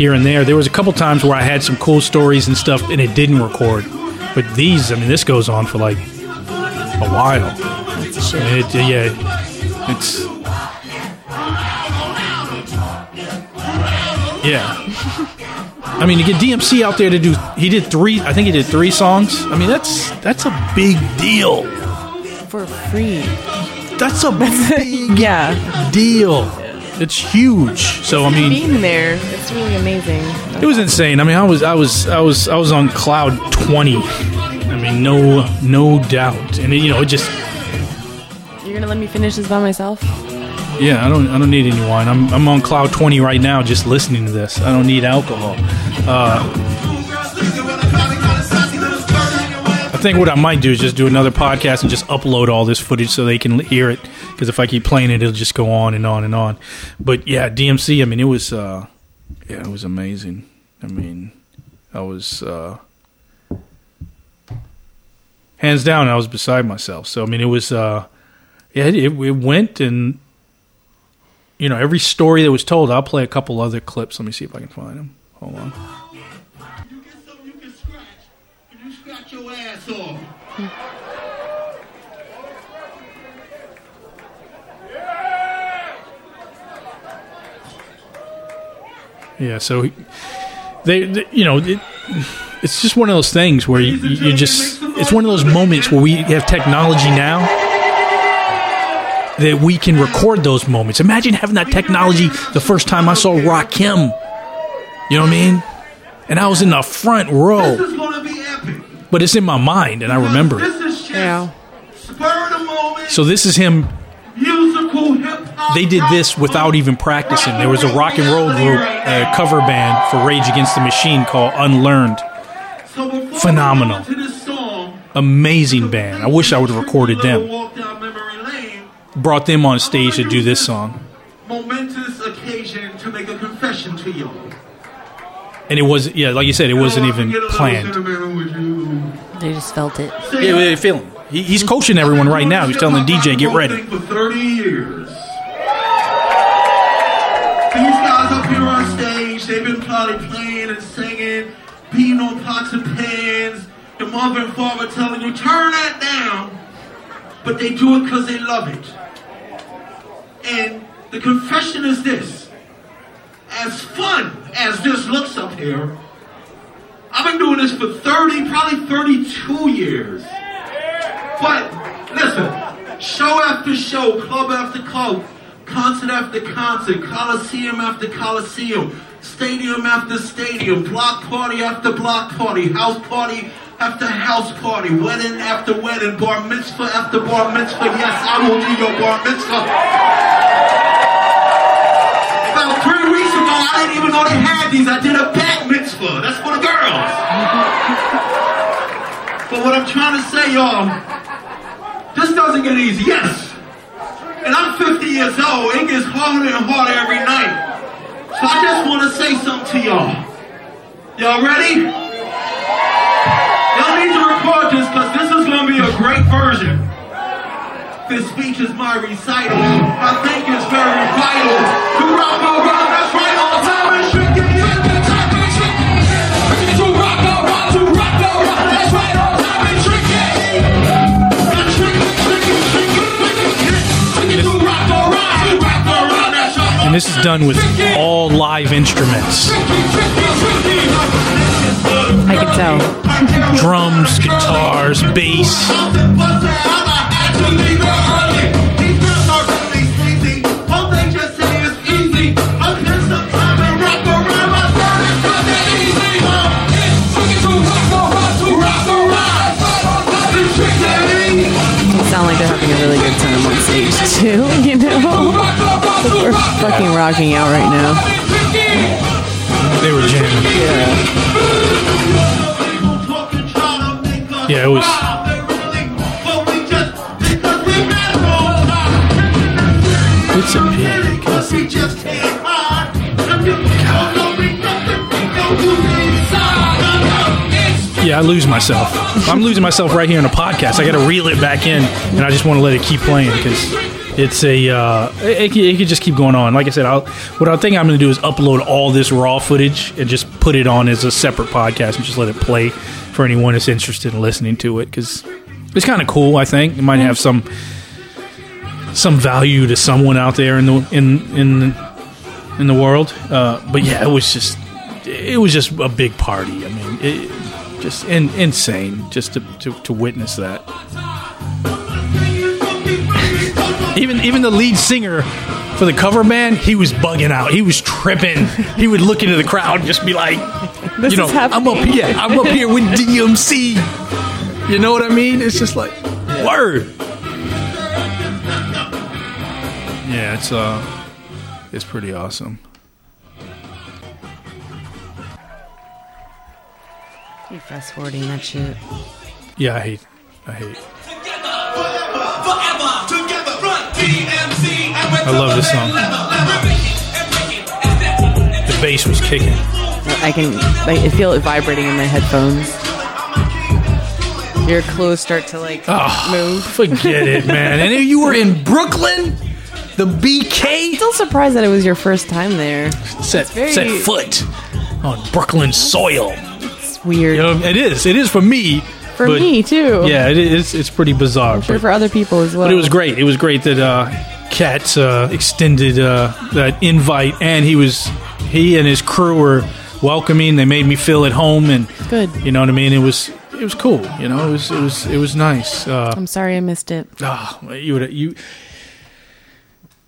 here and there. There was a couple times where I had some cool stories and stuff, and it didn't record. But these, I mean, this goes on for like a while. It, uh, yeah, it's yeah. I mean, to get DMC out there to do, he did three. I think he did three songs. I mean, that's that's a big deal. For free. That's a big Yeah. deal. It's huge. So I mean, Being there, it's really amazing. it was insane. I mean, I was I was I was I was on cloud twenty. I mean, no no doubt. And it, you know, it just You're to let me finish this by myself? Yeah, I don't. I don't need any wine. I'm. I'm on cloud twenty right now, just listening to this. I don't need alcohol. Uh, think what I might do is just do another podcast and just upload all this footage so they can hear it. Because if I keep playing it, it'll just go on and on and on. But yeah, DMC. I mean, it was. Uh, yeah, it was amazing. I mean, I was. Uh, hands down, I was beside myself. So I mean, it was. Uh, yeah, it, it, went and you know, every story that was told, I'll play a couple other clips. Let me see if I can find them. Hold on. Mm-hmm. Yeah, so they, they you know, it, it's just one of those things where you, you just, it's one of those moments where we have technology now that we can record those moments. Imagine having that technology the first time I saw Rakim. You know what I mean? And I was in the front row, is gonna be epic. But it's in my mind and I remember it. This is just Yeah. spur the moment, So this is him musical hip hop. they did this without even practicing. There was a rock and roll group, a cover band for Rage Against the Machine called Unlearned. So phenomenal. go into this song, Amazing band. I wish I would have recorded them. Walk down memory lane. Brought them on stage to do this song. Momentous occasion to make a confession to you. And it was, yeah, like you said, it wasn't even planned. They just felt it. Yeah, they're feeling. He, he's coaching everyone right now. He's telling the DJ, get ready. For 30 years. These guys up here on stage, they've been probably playing and singing, beating on pots and pans, your mother and father telling you, turn that down. But they do it because they love it. And the confession is this. As fun as this looks up here, I've been doing this for 30, probably 32 years. But listen, show after show, club after club, concert after concert, coliseum after coliseum, stadium after stadium, block party after block party, house party after house party, wedding after wedding, bar mitzvah after bar mitzvah. Yes, I will do your bar mitzvah. I didn't even know they had these. I did a bat mitzvah. That's for the girls. but what I'm trying to say, y'all, this doesn't get easy. Yes. And I'm 50 years old. It gets harder and harder every night. So I just want to say something to y'all. Y'all ready? Y'all need to record this because this is going to be a great version. This speech is my recital. I think it's very vital. That's right, And this is done with all live instruments I can tell. drums, guitars, bass. Sound like they're having a really good time on stage too. You know, we're fucking rocking out right now. They were jamming. Yeah, it was. It's a pig. Yeah, I lose myself. I'm losing myself right here in a podcast. I got to reel it back in, and I just want to let it keep playing because it's a uh, it, it, could- it could just keep going on. Like I said, I'll, what I think I'm going to do is upload all this raw footage and just put it on as a separate podcast and just let it play for anyone that's interested in listening to it because it's kind of cool. I think it might have some some value to someone out there in the in in in the world. Uh, but yeah, it was just it was just a big party. I mean, it, just in, insane just to, to, to witness that. Even even the lead singer for the cover band, he was bugging out. He was tripping. He would look into the crowd and just be like, This you know, I'm up here. I'm up here with DMC. You know what I mean? It's just like word. Yeah, it's uh, it's pretty awesome. You fast forwarding that shit. Yeah, I hate, I hate. I love this song. The bass was kicking. I can I feel it vibrating in my headphones. Your clothes start to like Oh, move. forget it, man. And you were in Brooklyn, the BK Still surprised that it was your first time there. set very- set foot on Brooklyn soil. It's weird You know, it is. It is for me. for me too. Yeah, it is. It's pretty bizarre. sure but- for other people as well. But it was great. It was great that uh, Katz uh, extended uh, that invite, and he was he and his crew were welcoming. They made me feel at home, and Good. You know what I mean? It was it was cool. You know, it was it was it was nice. Uh, I'm sorry I missed it. ah, you would you.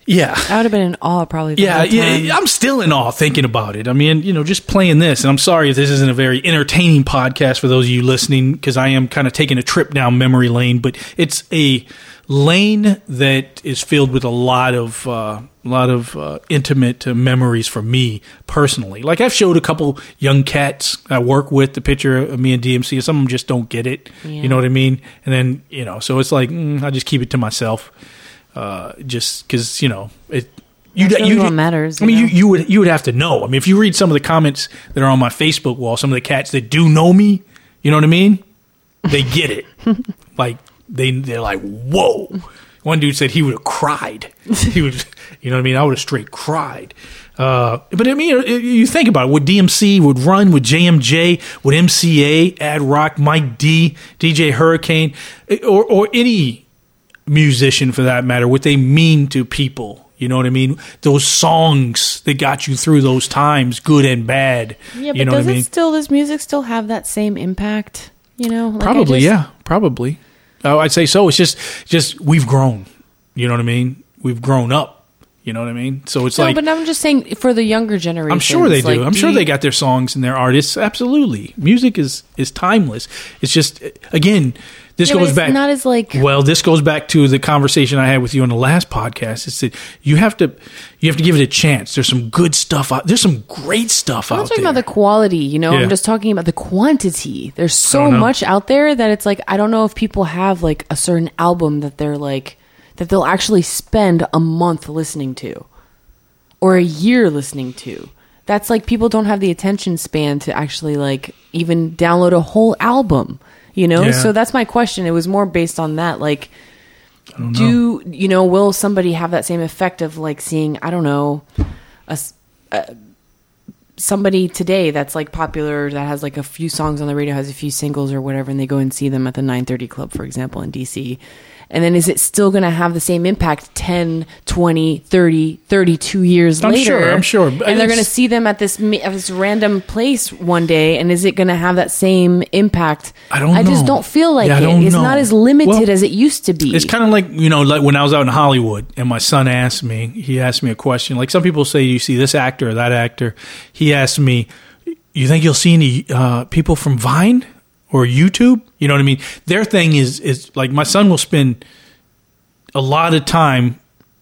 Yeah. I would have been in awe probably. Yeah, yeah, I'm still in awe thinking about it. I mean, you know, just playing this, and I'm sorry if this isn't a very entertaining podcast for those of you listening, because I am kind of taking a trip down memory lane, but it's a lane that is filled with a lot of uh, a lot of uh, intimate uh, memories for me personally. Like I've showed a couple young cats I work with the picture of me and DMC, and some of them just don't get it. Yeah. You know what I mean? And then you know, so it's like mm, I just keep it to myself, uh, just because you know it. You, That's really what matters, I mean, you you, you would you would have to know. I mean, if you read some of the comments that are on my Facebook wall, some of the cats that do know me, you know what I mean? They get it. like they they're like, whoa. One dude said he would have cried. He would, you know what I mean? I would have straight cried. Uh, but I mean, you, think about it. Would DMC would run with JMJ, would MCA, Ad Rock, Mike D, DJ Hurricane, or or any musician for that matter, what they mean to people. You know what I mean? Those songs that got you through those times, good and bad. Yeah, but you know does what I mean? it still? Does music still have that same impact? You know, Like, probably, just- yeah, probably. Oh, I'd say so. It's just, just we've grown. You know what I mean? We've grown up. You know what I mean? So it's No, like but I'm just saying for the younger generation. I'm sure they do. like, I'm sure you- they got their songs and their artists. Absolutely, music is is timeless. It's just again, this Yeah, goes back. not as like well, this goes back to the conversation I had with you on the last podcast. It's that you have to you have to give it a chance. There's some good stuff out. There's some great stuff out there. I'm not talking about the quality, you know. Yeah. I'm just talking about the quantity. There's so much out there that it's like I don't know if people have like a certain album that they're like that they'll actually spend a month listening to or a year listening to. That's like people don't have the attention span to actually like even download a whole album, you know? Yeah. So that's my question. It was more based on that like don't you know will somebody have that same effect of like seeing I don't know a, a- somebody today that's like popular that has like a few songs on the radio has a few singles or whatever and they go and see them at the 930 club for example in DC and then is it still going to have the same impact 10 20 30 32 years later? I'm sure, I'm sure. and they're going to see them at this at this random place one day and is it going to have that same impact I don't I just don't feel like Yeah, it it's know. not as limited Well, as it used to be It's kind of like you know, like when I was out in Hollywood, and my son asked me. He asked me a question. Like some people say, you see this actor or that actor. He asked me, "You think you'll see any uh, people from Vine or YouTube?" You know what I mean? Their thing is is like my son will spend a lot of time,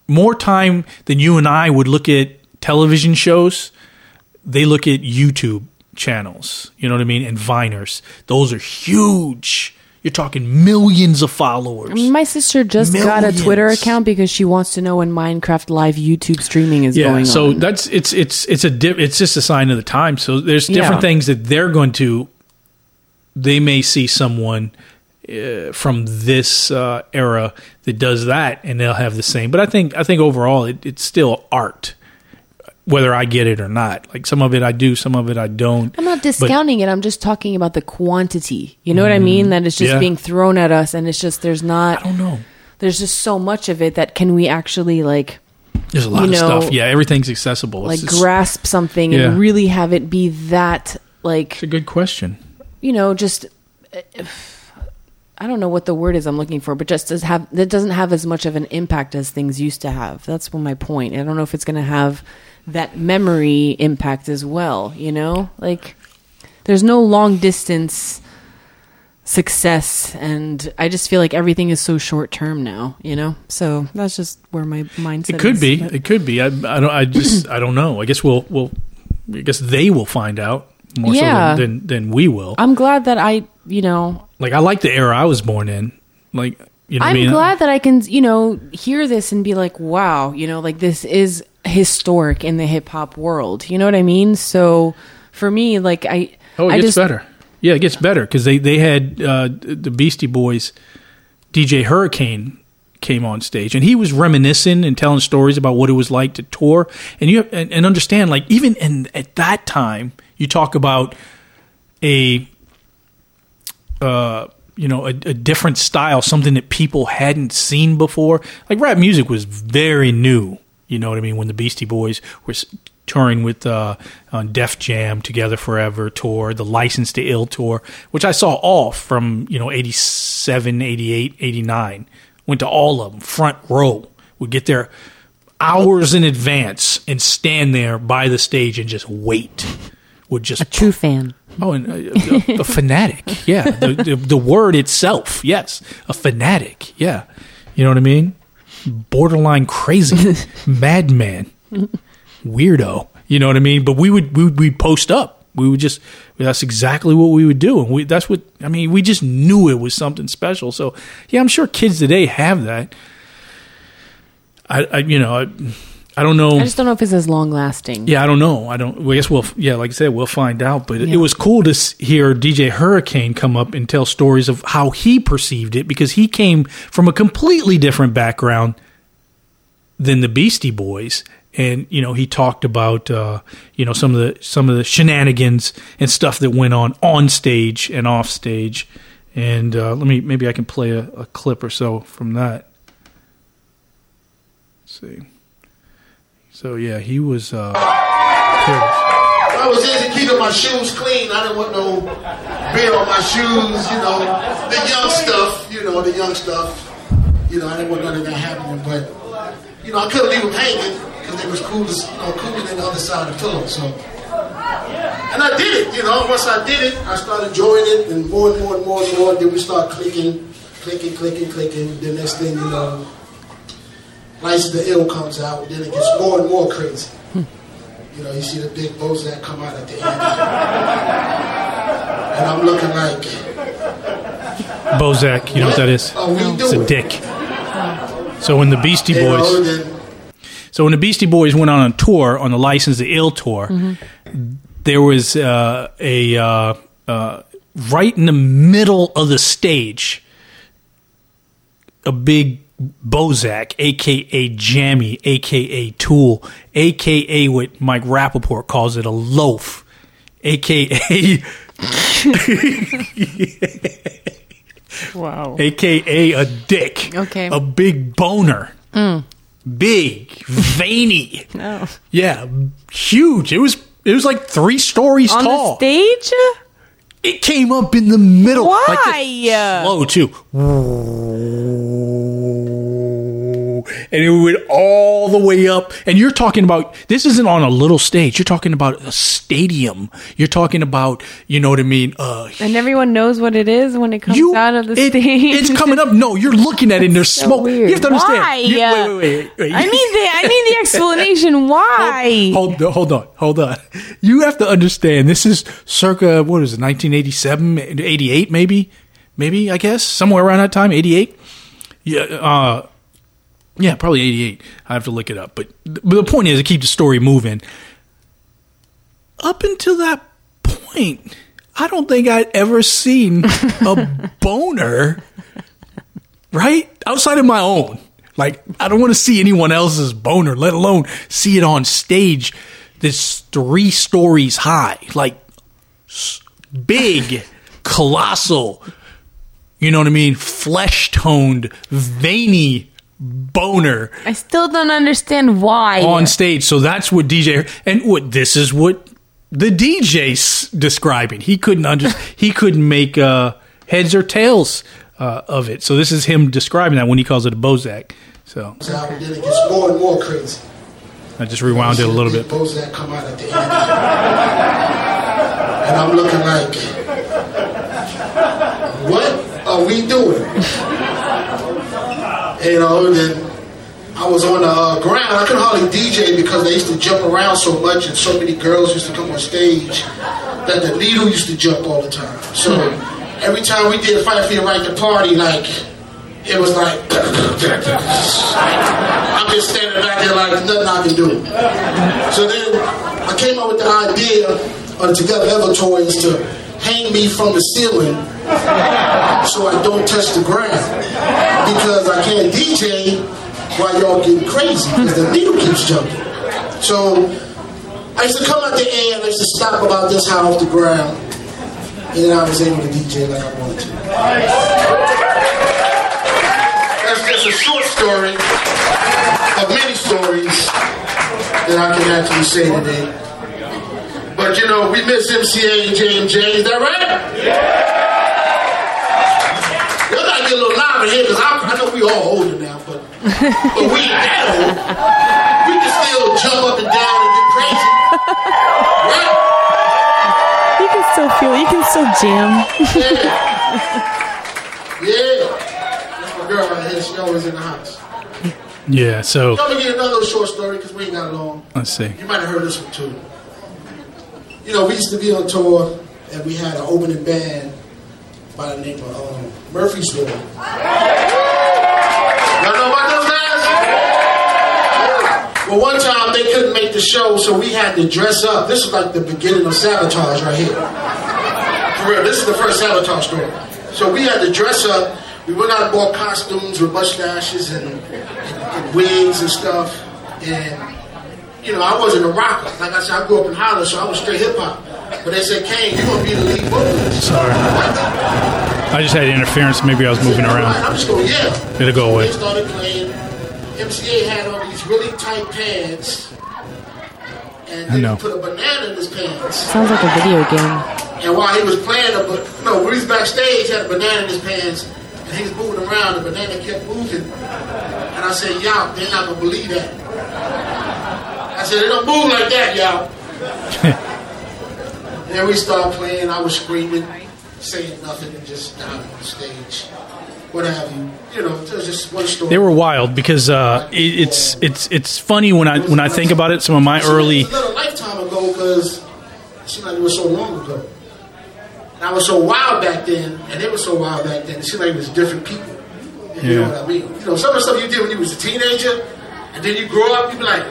more time than you and I would look at television shows. They look at YouTube channels. You know what I mean? And Viners. Those are huge. You're talking millions of followers. My sister just got a Twitter account because she wants to know when Minecraft live YouTube streaming is yeah, going so on. So that's it's it's it's a di- it's just a sign of the time. So there's different Yeah. things that they're going to. They may see someone uh, from this uh, era that does that, and they'll have the same. But I think I think overall, it, it's still art, whether I get it or not. Like some of it I do, some of it I don't. I'm not discounting it. I'm just talking about the quantity. You know what I mean? That it's just Mm-hmm. Yeah. being thrown at us, and it's just there's not. I don't know. There's just so much of it that can we actually like There's a lot of know, stuff. Yeah, everything's accessible. like just- grasp something Yeah. and really have it be that like it's a good question. You know just I don't know what the word is I'm looking for, but just does have that doesn't have as much of an impact as things used to have. That's my point. I don't know if it's going to have that memory impact as well. You know, like there's no long distance success, and I just feel like everything is so short term now. You know, so that's just where my mindset. It could is. be. But- It could be. I, I don't. I just. I don't know. I guess we'll. We'll. I guess they will find out more Yeah. so than, than than we will. I'm glad that I, you know, Like I like the era I was born in. Like you know. what I I'm mean? glad that I can, you know, hear this and be like, wow, you know, like this is historic in the hip hop world. You know what I mean? So for me, like I, Oh, it I gets just, better. Yeah, it gets better because they they had uh, the Beastie Boys, DJ Hurricane came on stage and he was reminiscing and telling stories about what it was like to tour and you and, and understand like even in at that time you talk about a uh you know a, a different style something that people hadn't seen before. Like rap music was very new you know what i mean when the beastie boys were touring with uh on def jam together forever tour the license to ill tour which i saw all from you know 87 88 89 went to all of them front row. Would get there hours in advance and stand there by the stage and just wait would just true fan. Oh, and uh, a, a, a fanatic. Yeah, the, the the word itself. Yes, a fanatic. Yeah, you know what I mean. Borderline crazy, madman, weirdo. You know what I mean. But we would we would we'd post up. We would just that's exactly what we would do, and we that's what I mean. We just knew it was something special. So yeah, I'm sure kids today have that. I, I you know I, I don't know. I just don't know if it's as long lasting. Yeah, I don't know. I don't. Well, I guess we'll. Yeah, like I said, we'll find out. But it, Yeah. it was cool to hear DJ Hurricane come up and tell stories of how he perceived it because he came from a completely different background than the Beastie Boys, and you know he talked about uh, you know some of the some of the shenanigans and stuff that went on on stage and off stage. And uh, let me maybe I can play a, a clip or so from that. Let's see. So yeah, he was. Uh, it. I was into keeping my shoes clean. I didn't want no beer on my shoes, you know. The young stuff, you know, the young stuff. You know, I didn't want none of that happening. But you know, I couldn't leave them hanging because they was cool, you know, cooler than the other side of the pillow. So, and I did it. You know, once I did it, I started enjoying it, and more and more and more and more. Then we start clicking, clicking, clicking, clicking. The next thing you know, Licensed to Ill comes out. Then it gets more and more crazy. You know, you see the big Bozak come out at the end, and I'm looking like. Bozak, you know what that is? Oh, we It's a dick. So when the Beastie Boys, so when the Beastie Boys went on a tour on the Licensed to Ill tour, there was uh, a uh, uh, right in the middle of the stage, a big Bozak, aka Jammy, aka Tool, aka what Mike Rapaport calls it a loaf, aka Wow. aka a dick. Okay. A big boner. Mm. Big, veiny. No. Yeah, huge. It was it was like three stories On tall. stage? It came up in the middle. Why? Like slow too. And it went all the way up. And you're talking about this isn't on a little stage. You're talking about a stadium. You're talking about, you know what I mean? Uh And everyone knows what it is when it comes you, out of the it- stage. It's coming up. No, you're looking at it and there's So smoke. weird. You have to understand. Why? You- wait, wait, wait, wait. I need the I need the explanation. Why? Hold, hold on, hold on. You have to understand. This is circa what is it, 1987, 88, maybe, maybe I guess somewhere around that time, 88. Yeah, uh, yeah, probably 88. I have to look it up, but but the point is to keep the story moving. Up until that point, I don't think I'd ever seen a boner right? Outside of my own. Like, I don't want to see anyone else's boner, let alone see it on stage that's three stories high. Like, big, colossal, you know what I mean? Flesh toned, veiny boner I still don't understand why. on stage. So that's what DJ and what this is what the DJ's describing. He couldn't under he couldn't make uh, heads or tails uh, of it. So this is him describing that when he calls it a Bozak. So then it gets more and more crazy. I just rewound it a little bit. Bozak come out at the end, and I'm looking like, what are we doing? You know, and then I was on the uh, ground. I couldn't hardly DJ because they used to jump around so much, and so many girls used to come on stage that the needle used to jump all the time. So every time we did Fight for Your Right to Party, like it was like I'm just standing back there like nothing I can do. So then I came up with the idea of the Together Ever toys to hang me from the ceiling so I don't touch the ground because I can't DJ while y'all getting crazy because the needle keeps jumping. So I used to come out the air and I used to stop about this high off the ground and then I was able to DJ like I wanted to. That's just a short story of many stories that I can actually say today. But you know, we miss MCA and JMJ, is that right? Yeah. Y'all gotta get a little louder here, because I, I know we all older now, but, but we that old. We can still jump up and down and get crazy. Right? you can still feel. You can still jam. Yeah. Yeah. That's my girl right here. She always in the house. Yeah. So Let me get another short story because we ain't got long. let's see. You might have heard this one too. You know, we used to be on tour and we had an opening band by the name of um, Murphy's Law. Y'all know about those guys? Well, one time they couldn't make the show, so we had to dress up. This is like the beginning of Sabotage right here. For real, this is the first Sabotage story. So we had to dress up. We went out and bought costumes with mustaches and, and, and wigs and stuff. And you know, I wasn't a rocker. Like I said, I grew up in Hollis, so I was straight hip hop. But they said, Kane, you're gonna be the lead vocalist. Sorry. I just had interference. Maybe I was moving Right, around. I'm just going, yeah. It'll go away. They started playing. MCA had on these really tight pants. And I know. he put a banana in his pants. Sounds like a video game. And while he was playing, a, ba- no, when he was backstage, he had a banana in his pants. And he was moving around, the banana kept moving. And I said, y'all, they're not gonna believe that. I said, they don't move like that, y'all. and then we started playing, I was screaming, saying nothing, and just down on the stage. What have you. You know, just one story. They were wild because uh, it, it's it's it's funny when I when I think about it. Some of my It early it a lifetime ago because it seemed like it was so long ago. And I was so wild back then, and they were so wild back then. It seemed like it was different people. You Yeah. know what I mean? You know, some of the stuff you did when you was a teenager, and then you grow up, you be like,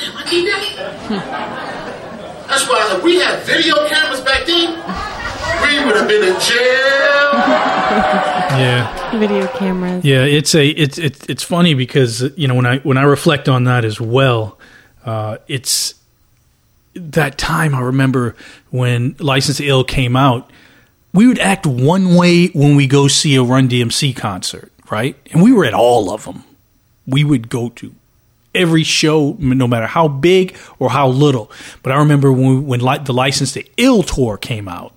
damn, I did that. That's why if we had video cameras back then, we would have been in jail. yeah Video cameras. yeah it's a it's it's it's funny because you know when I when I reflect on that as well, uh, it's that time I remember when Licensed to Ill came out. We would act one way when we go see a Run DMC concert, right? And we were at all of them. We would go to every show, no matter how big or how little. But I remember when when li- the Licensed to Ill tour came out,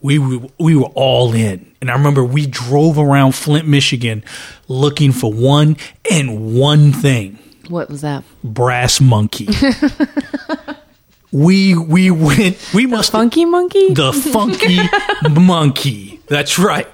we were, we were all in. And I remember we drove around Flint, Michigan, looking for one and one thing: What was that? Brass Monkey. we we went. We must Funky Monkey? the funky monkey. That's right.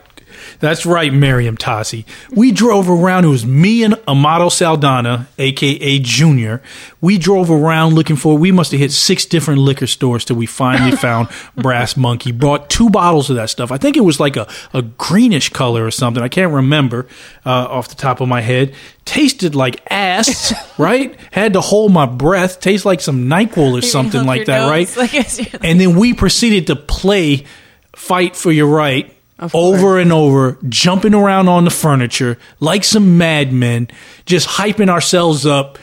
That's right, Miriam Tassi. We drove around. It was me and Amato Saldana, aka Junior. We drove around looking for. We must have hit six different liquor stores till we finally found Brass Monkey. Brought two bottles of that stuff. I think it was like a, a greenish color or something. I can't remember uh, off the top of my head. Tasted like ass, right? Had to hold my breath. Tastes like some Nyquil or something like that, right? I guess and then we proceeded to play fight for your right over and over jumping around on the furniture like some madmen just hyping ourselves up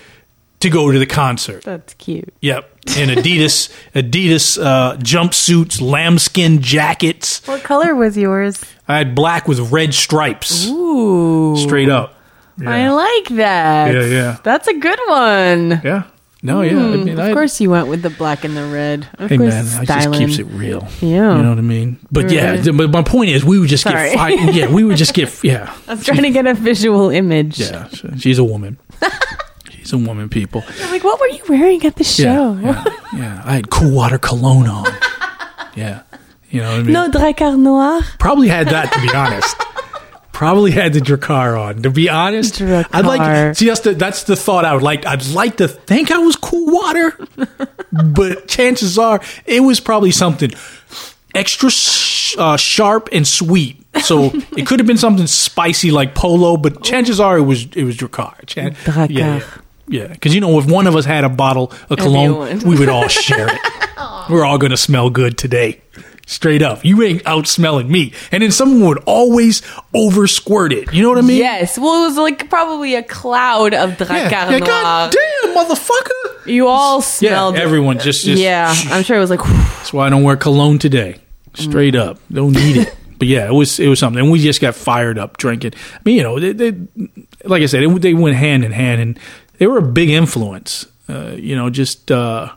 to go to the concert That's cute. yep and adidas adidas uh, jumpsuits lambskin jackets What color was yours? i had black with red stripes Ooh. straight up I like that. Yeah, yeah. That's a good one. yeah no yeah I hmm, mean, of I- course you went with the black and the red. Of Hey course, man, it just keeps it real. Yeah. you know what I mean. But yeah, Right. th- but my point is, we would just Sorry. get fight. Yeah, we would just get yeah. I was trying to get a visual image. Yeah, she's a woman. she's a woman, people. I'm like, what were you wearing at the show? Yeah, yeah, yeah. I had cool water cologne on. Yeah, you know what I mean. No Drakkar Noir. Probably had that to be honest. Probably had the Drakkar on. To be honest, I'd like see that's the that's the thought I would like. I'd like to think I was cool water, but chances are it was probably something extra sh- uh, sharp and sweet. So it could have been something spicy like Polo, but chances are it was it was Drakkar. Chan- Drakkar. Yeah, yeah. Yeah, because you know, if one of us had a bottle of cologne, Everyone. we would all share it. We're all going to smell good today. Straight up. You ain't out smelling me. And then someone would always over squirt it. You know what I mean? Yes. Well, it was like probably a cloud of Drakkar Yeah, yeah. God damn, motherfucker. You all smelled. Yeah, everyone just, just yeah, I'm sure it was like. That's why I don't wear cologne today. Straight up. Don't need it. But yeah, it was it was something. And we just got fired up drinking. I mean, you know, they, they like I said, it, they went hand in hand, and they were a big influence. Uh, you know, just uh,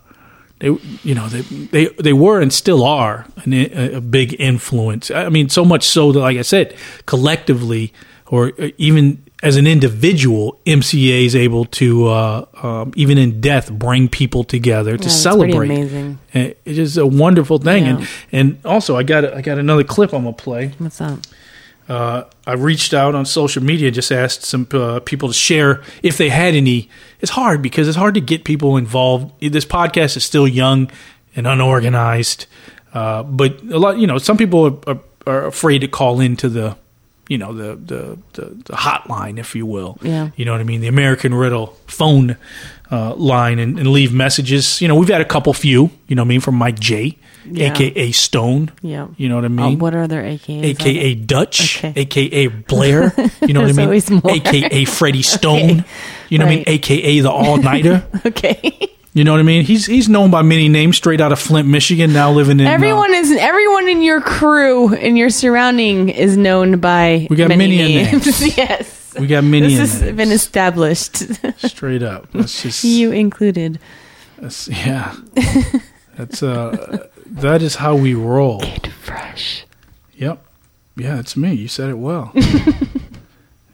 they, you know, they they they were and still are an, a, big influence. I mean, so much so that, like I said, collectively or uh, even as an individual, MCA is able to, uh, um, even in death, bring people together to pretty celebrate. amazing. It is a wonderful thing, Yeah. and and also I got I got another clip I'm gonna play. What's up? Uh, I reached out on social media, just asked some uh, people to share if they had any. It's hard because it's hard to get people involved. This podcast is still young and unorganized, uh, but a lot, you know, some people are, are, are afraid to call into the, you know, the, the the the hotline, if you will. Yeah. You know what I mean? The American Riddle phone uh, line and, and leave messages. You know, we've had a couple few. You know what I mean? From Mike J, Yeah. aka Stone. Yeah. You know what I Uh, mean? what are their AKAs? aka Dutch, Okay. aka Blair. You know what I mean? more. AKA Freddie Stone. You know what I mean? AKA the All Nighter. Okay. You know what I mean? He's he's known by many names. Straight out of Flint, Michigan. Now living in uh, everyone is everyone in your crew in your surrounding is known by We got many, many a names. yes. we got many. This has been established. straight up. That's just you included. that's- yeah. That's uh that is how we roll. Fresh. Yep. Yeah, it's me. You said it well.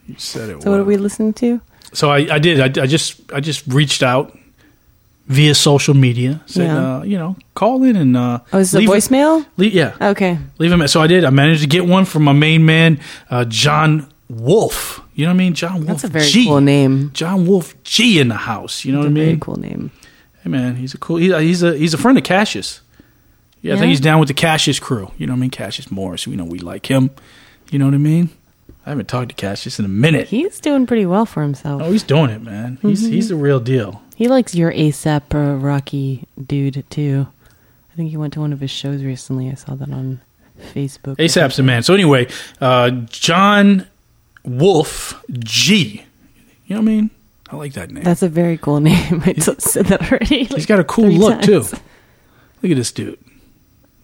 You said it So what are we listening to? So I, I did. I, I just I just reached out via social media. Said, Yeah. uh, you know, call in and uh, Oh, is a leave a- voicemail? leave- yeah, Okay. leave him. So I did. I managed to get one from my main man, uh, John Wolf. You know what I mean? John Wolf. That's a very G. cool name. John Wolf G in the house. You know what I a very mean? cool name. Hey man, he's a cool. He, he's a he's a friend of Cassius. Yeah, I Yeah? think he's down with the Cassius crew. You know what I mean? Cassius Morris. We know we like him. You know what I mean? I haven't talked to Cassius in a minute. He's doing pretty well for himself. oh, he's doing it, man. He's Mm-hmm. he's the real deal. He likes your ASAP uh, Rocky dude too. I think he went to one of his shows recently. I saw that on Facebook. ASAP's the man. So anyway, uh, John Wolf G. You know what I mean? I like that name. That's a very cool name. I said that already. he's like got a cool look too. Look at this dude.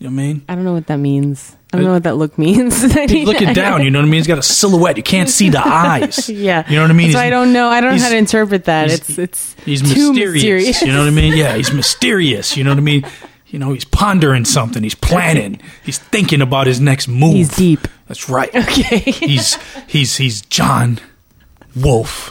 You know what I mean? I don't know what that means. I don't uh, know what that look means. He's looking down. You know what I mean? He's got a silhouette. You can't see the eyes. Yeah, You know what I mean? So I don't know. I don't know how to interpret that. he's- It's it's He's too mysterious, You know what I mean? Yeah, he's mysterious. You know what I mean? You know, he's pondering something. He's planning. He's thinking about his next move. He's deep. That's right. Okay, He's he's he's John Wolf.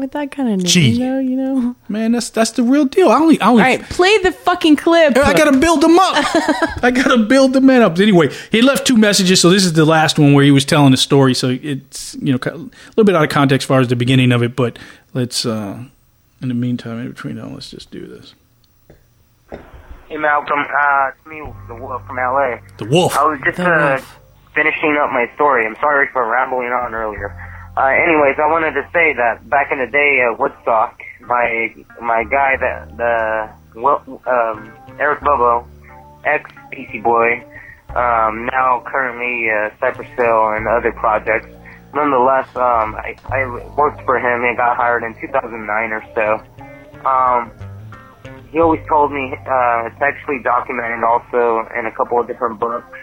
With that kind of name, Gee. though, you know. Man, that's that's the real deal. I only I only All right, play the fucking clip. I gotta build them up. I gotta build the man up. Anyway, he left two messages. So this is the last one where he was telling a story. So it's you know a little bit out of context as far as the beginning of it. But let's uh in the meantime, in between, now, let's just do this. Hey Malcolm, uh, it's me, the Wolf from LA. The wolf. I was just uh, finishing up my story. I'm sorry for rambling on earlier. Uh, anyways, I wanted to say that back in the day at Woodstock, my my guy, that the well, um, Eric Bobo, ex Beastie Boy, um, now currently uh, Cypress Hill and other projects. Nonetheless, um, I, I worked for him and got hired in 2009 or so. Um, he always told me uh, it's actually documented also in a couple of different books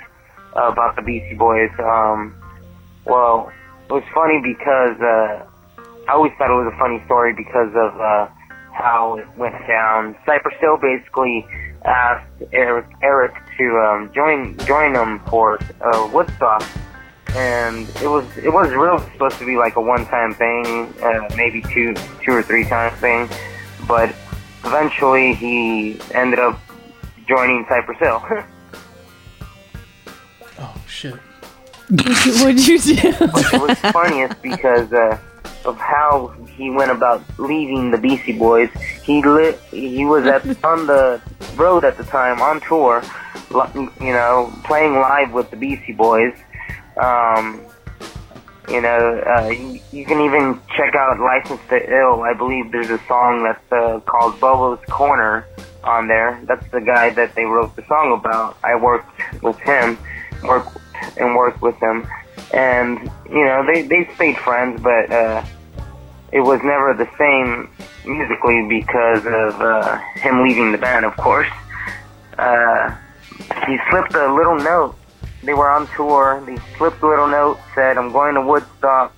about the Beastie Boys. Um, well, it was funny because uh, I always thought it was a funny story because of uh, how it went down. Cypress Hill basically asked Eric, Eric to um, join join them for uh, Woodstock, and it was it was really supposed to be like a one time thing, uh, maybe two two or three time thing, but eventually he ended up joining Cypress Hill. oh shit. What'd you do? it was funniest because uh, of how he went about leaving the Beastie Boys. He lit. He was at on the road at the time on tour, you know, playing live with the Beastie Boys. Um, you know, uh, you, you can even check out "Licensed to Ill." I believe there's a song that's uh, called "Bobo's Corner" on there. That's the guy that they wrote the song about. I worked with him, worked and worked with them. and you know they they stayed friends, but uh, it was never the same musically because of uh, him leaving the band. Of course, uh, he slipped a little note. They were on tour. They slipped a little note, said, "I'm going to Woodstock.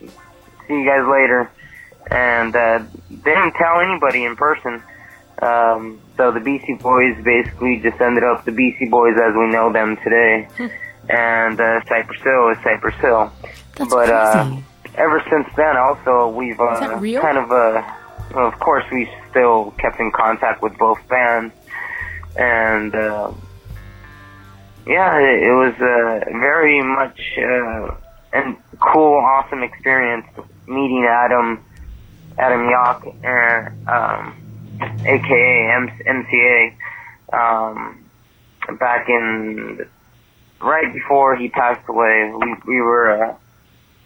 See you guys later." And uh, they didn't tell anybody in person. Um, so the Beastie Boys basically just ended up the Beastie Boys as we know them today. and uh, Cypress Hill is Cypress Hill. That's but uh, ever since then, also we've uh, kind of uh, of course we still kept in contact with both bands, and uh, yeah, it, it was uh, very much uh, a cool, awesome experience meeting Adam, Adam Yauch, and um, aka M- MCA, um, back in right before he passed away. We we were uh,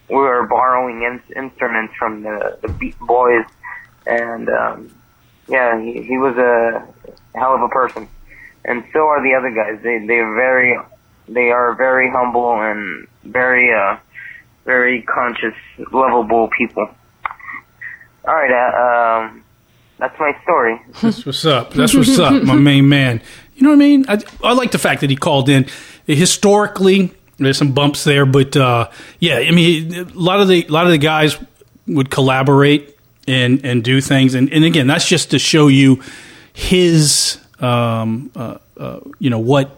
we were borrowing in- instruments from the the Beat Boys, and um, yeah, he, he was a hell of a person, and so are the other guys. They they're very they are very humble and very uh very conscious, lovable people. All right, uh, um, that's my story. That's what's up. That's what's up, my main man. You know what I mean? I, I like the fact that he called in. Historically, there's some bumps there, but uh, yeah, I mean, a lot of the a lot of the guys would collaborate and and do things, and, and again, that's just to show you his, um, uh, uh, you know, what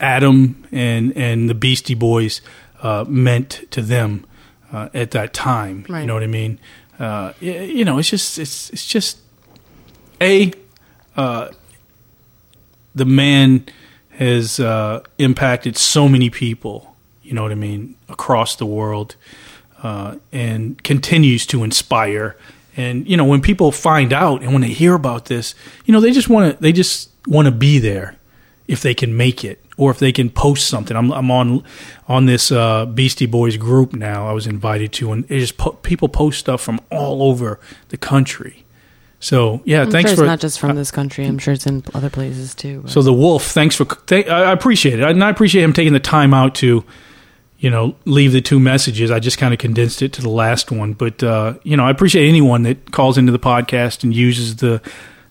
Adam and and the Beastie Boys uh, meant to them. uh, at that time. You know what I mean? Uh, you know, it's just it's it's just a uh, the man has uh, impacted so many people. You know what I mean across the world, uh, and continues to inspire. And you know when people find out and when they hear about this, you know they just want to they just want to be there if they can make it or if they can post something. I'm I'm on on this uh, Beastie Boys group now. I was invited to, and it just po- people post stuff from all over the country. So yeah, I'm thanks sure for it's not just from this country. I'm sure it's in other places too. but- so the wolf, thanks for. Th- I I appreciate it, and I appreciate him taking the time out to, you know, leave the two messages. I just kind of condensed it to the last one, but uh, you know, I appreciate anyone that calls into the podcast and uses the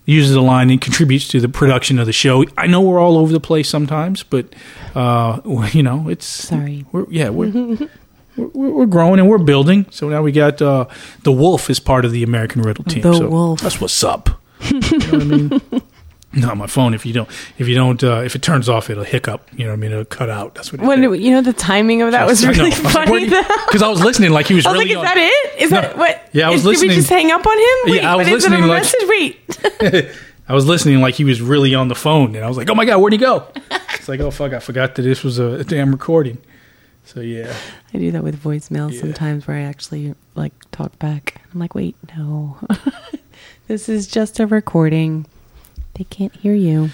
uses the line and contributes to the production of the show. I know we're all over the place sometimes, but uh, you know, it's Sorry. We're, yeah, we're. We're, we're growing and we're building. So now we got uh, the wolf is part of the American Riddle team. The so wolf. That's what's up. You know what I mean? Not my phone. If you don't, if you don't, uh, if it turns off, it'll hiccup. You know what I mean? It'll cut out. That's what. It when did. you know the timing of that was really I was like, funny. where do you- though. Because I was listening like he was I was really. like, "Is on- that it? Is No. that what? Yeah, I was Did listening- we just hang up on him? Wait, Yeah, I was but is a listening like- message? Wait, I was listening like he was really on the phone, and I was like, "Oh my god, where'd he go?" It's like, "Oh fuck, I forgot that this was a damn recording." So yeah, I do that with voicemails sometimes where I actually like talk back. I'm like, wait, no, this is just a recording. They can't hear you.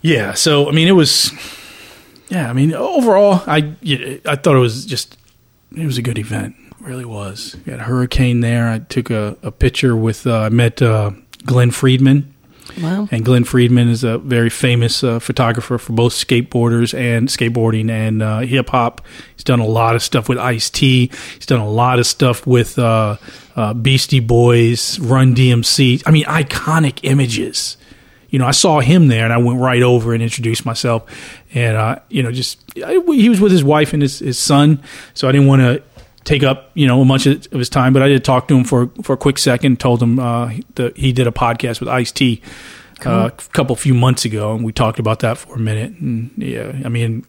yeah. So I mean, it was, yeah. I mean, overall, I I thought it was just it was a good event. It really was. We had a hurricane there. I took a, a picture with uh, I met uh, Glen Friedman. Wow. And Glen Friedman is a very famous uh, photographer for both skateboarders and skateboarding and uh, hip hop. He's done a lot of stuff with Ice T. He's done a lot of stuff with uh, uh, Beastie Boys, Run DMC. I mean, iconic images. You know, I saw him there, and I went right over and introduced myself. And uh, you know, just I, he was with his wife and his, his son, so I didn't want to take up you know a much of his time, but I did talk to him for for a quick second. Told him uh, that he did a podcast with Ice T uh, a couple few months ago, and we talked about that for a minute. And yeah, I mean,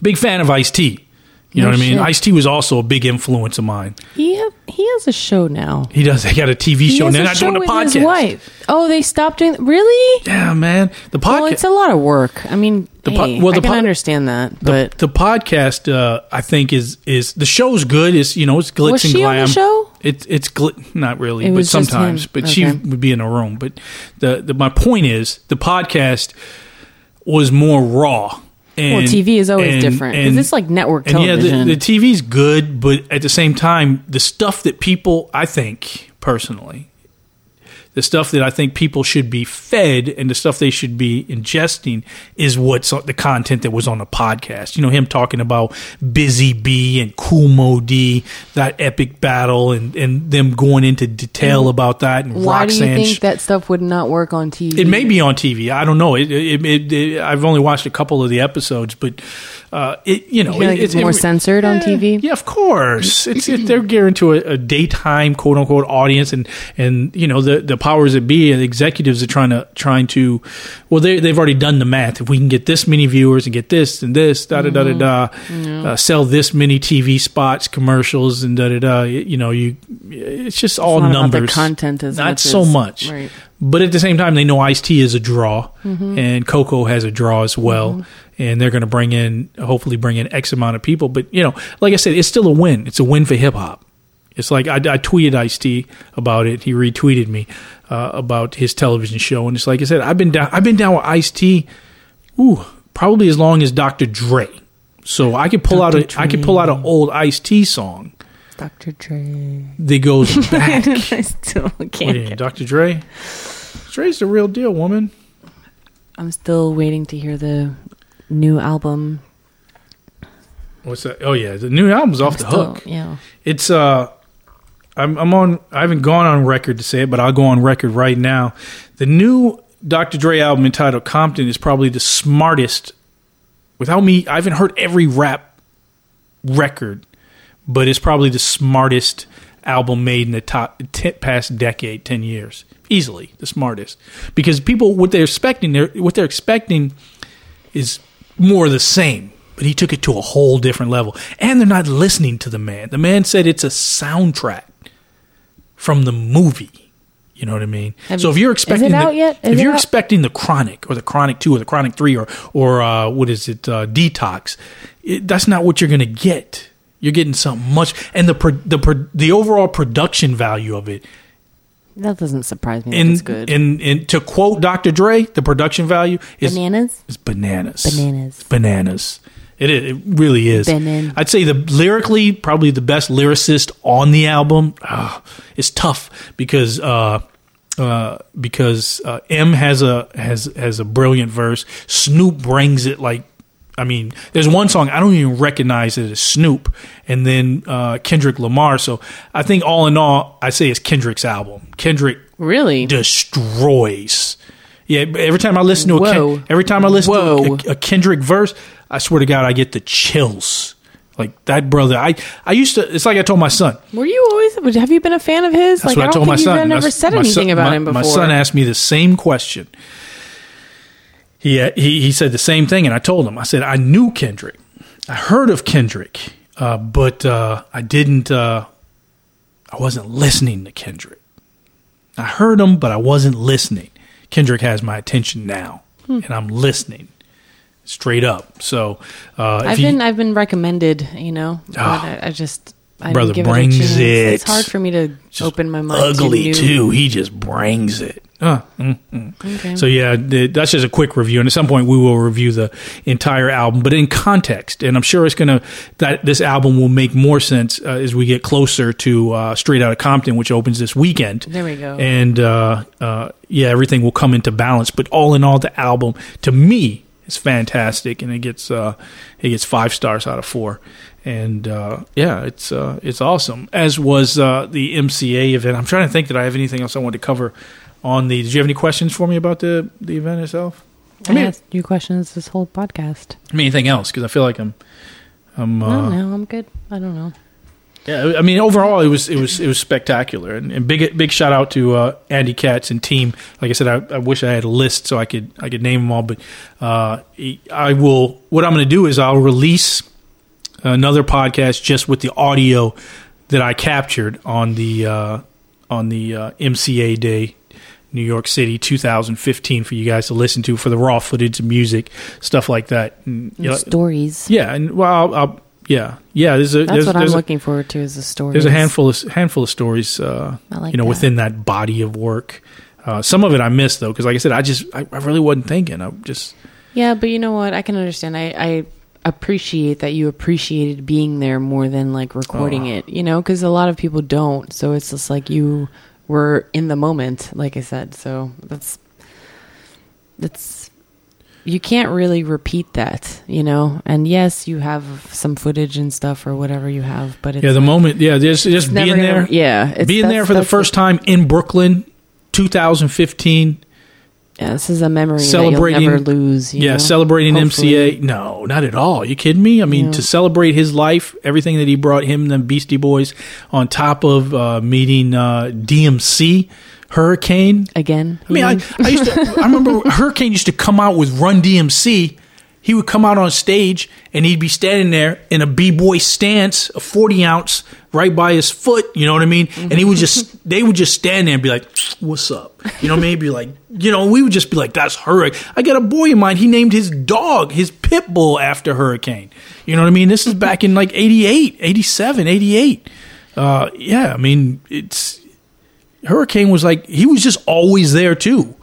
big fan of Ice T. You know No what I mean? Ice T was also a big influence of mine. He have, he has a show now. He does. He got a TV show, and they're a not doing a podcast. his wife. Oh, they stopped doing. Really? Yeah, man. The podcast. Well, it's a lot of work. I mean, The po- hey, well, I can po- understand that, but the podcast, uh, I think, is is the show's good. Is you know, it's glitz Was and she on glam. the show? It's it's glit, not really, It but sometimes. But she would be in a room. But the, the my point is, the podcast was more raw. And, well, TV is always and- different because and- it's like network and yeah, the, the TV's good, but at the same time, the stuff that people, I think personally, the stuff that I think people should be fed and the stuff they should be ingesting is what's the content that was on the podcast. You know, him talking about Busy Bee and Kool Moe Dee, that epic battle, and, and them going into detail about that. And Mm-hmm. Why do you Roxanne think that stuff would not work on TV? it may be on TV. I don't know. It, it, it, it- I've only watched a couple of the episodes, but uh, it you know like it- it's more censored on TV? Yeah, of course. It's it, they're geared to a, a daytime quote unquote audience, and and you know the the powers that be and executives are trying to trying to well they they've already done the math. If we can get this many viewers and get this and this da da da da da, Mm-hmm. uh, sell this many TV spots, commercials, and da da da. You know you it's just all not about the numbers. content as not much so as- much. right. But at the same time, they know Ice T is a draw, Mm-hmm. and Coco has a draw as well, and they're going to bring in, hopefully, bring in X amount of people. But you know, like I said, it's still a win. It's a win for hip hop. It's like I, I tweeted Ice T about it. He retweeted me uh, about his television show, and it's like I said, I've been down. I've been down with Ice T. Ooh, probably as long as Dr. Dre. So I could pull out a I could pull out an old Ice T song Dr. Dre. that goes back. I still can't. do you mean, Dr. Dre? Dre's the real deal, woman. I'm still waiting to hear the new album. What's that? Oh yeah, the new album's off the Still- hook. Yeah. It's uh, I'm I'm on. I haven't gone on record to say it, but I'll go on record right now. The new Dr. Dre album entitled Compton is probably the smartest. Without me, I haven't heard every rap record, but it's probably the smartest album made in the top t- past decade, ten years, easily the smartest. Because people, what they're expecting, they're what they're expecting is more the same. but he took it to a whole different level. And they're not listening to the man. The man said it's a soundtrack from the movie. You know what I mean? Have so if you're expecting, out the, if you're out? expecting the Chronic or the Chronic Two or the Chronic Three or or uh, what is it, uh, Detox, it, that's not what you're going to get. You're getting something much, and the pro, the pro, the overall production value of it That doesn't surprise me. that in good. in in to quote Dr. Dre, the production value is Bananas. is bananas. Bananas. Bananas. It is, it really is. I'd say the lyrically probably the best lyricist on the album. Ah, it's tough because uh, uh, because uh, M has a has has a brilliant verse. Snoop brings it like. I mean, there's one song I don't even recognize it as Snoop, and then uh, Kendrick Lamar. So I think all in all, I say it's Kendrick's album. Kendrick Really? destroys. Yeah, every time I listen to a Ken, every time I listen Whoa. to a, a Kendrick verse, I swear to God, I get the chills. Like that brother, I I used to. It's like I told my son. Were you always? Have you been a fan of his? That's like what I, I, told don't my think son. you've never said anything son- about my- him before. My son asked me the same question. He, he he said the same thing, and I told him. I said I knew Kendrick. I heard of Kendrick, uh, but uh, I didn't. Uh, I wasn't listening to Kendrick. I heard him, but I wasn't listening. Kendrick has my attention now, Hmm. and I'm listening straight up. So, uh, I've you- been I've been recommended, you know, Oh. I, I just I Brother brings it, it. It's hard for me to open my mind. ugly to too. He just brings it. Uh, mm, mm. Okay. So yeah, that's just a quick review, and at some point we will review the entire album, but in context. And I'm sure it's gonna that this album will make more sense uh, as we get closer to uh, Straight Outta Compton, which opens this weekend. There we go. And uh, uh, yeah, everything will come into balance. But all in all, the album to me is fantastic, and it gets uh, it gets five stars out of four. And uh, yeah, it's uh, it's awesome. As was uh, the MCA event. I'm trying to think that I have anything else I wanted to cover on the. Did you have any questions for me about the the event itself? I, mean- asked you questions this whole podcast. I mean, anything else? Because I feel like I'm. I'm I uh, don't know. I'm good. I don't know. Yeah, I mean, overall, it was it was it was spectacular, and, and big big shout out to uh, Andy Katz and team. Like I said, I, I wish I had a list so I could I could name them all, but uh, I will. What I'm going to do is I'll release another podcast just with the audio that I captured on the uh, on the uh, MCA day. New York City 2015 for you guys to listen to for the raw footage, music, stuff like that. And, you know, Stories. yeah, and well, I'll, I'll, yeah, yeah. There's a That's there's, what I'm a- looking forward to is the story. there's a handful of handful of stories, uh, I like you know, that. within that body of work. Uh, some of it I missed though, because like I said, I just I, I really wasn't thinking. I just Yeah, but you know what? I can understand. I, I appreciate that you appreciated being there more than like recording Oh. it, you know, because a lot of people don't. So it's just like you were in the moment, like I said. So that's, that's, you can't really repeat that, you know? And yes, you have some footage and stuff or whatever you have, but it's yeah, the moment, yeah, just just being gonna- there, yeah, it's- being there for the first time in Brooklyn, 2015. Yeah, this is a memory Celebrating- that you'll never lose. you yeah, know? celebrating Hopefully. MCA. No, not at all. you kidding me? I mean, Yeah. to celebrate his life, everything that he brought him, the Beastie Boys, on top of uh, meeting uh, DMC, Hurricane. again. I mean, I. I used to. I remember Hurricane used to come out with Run DMC. He would come out on stage and he'd be standing there in a b boy stance, a forty ounce, right by his foot. You know what I mean? And he would just, they would just stand there and be like, "What's up?" You know, maybe like, you know, we would just be like, "That's Hurricane." I got a boy in mind. He named his dog, his pit bull, after Hurricane. You know what I mean? This is back in like 88, 87, 88. Uh, yeah, I mean, it's Hurricane was like he was just always there too.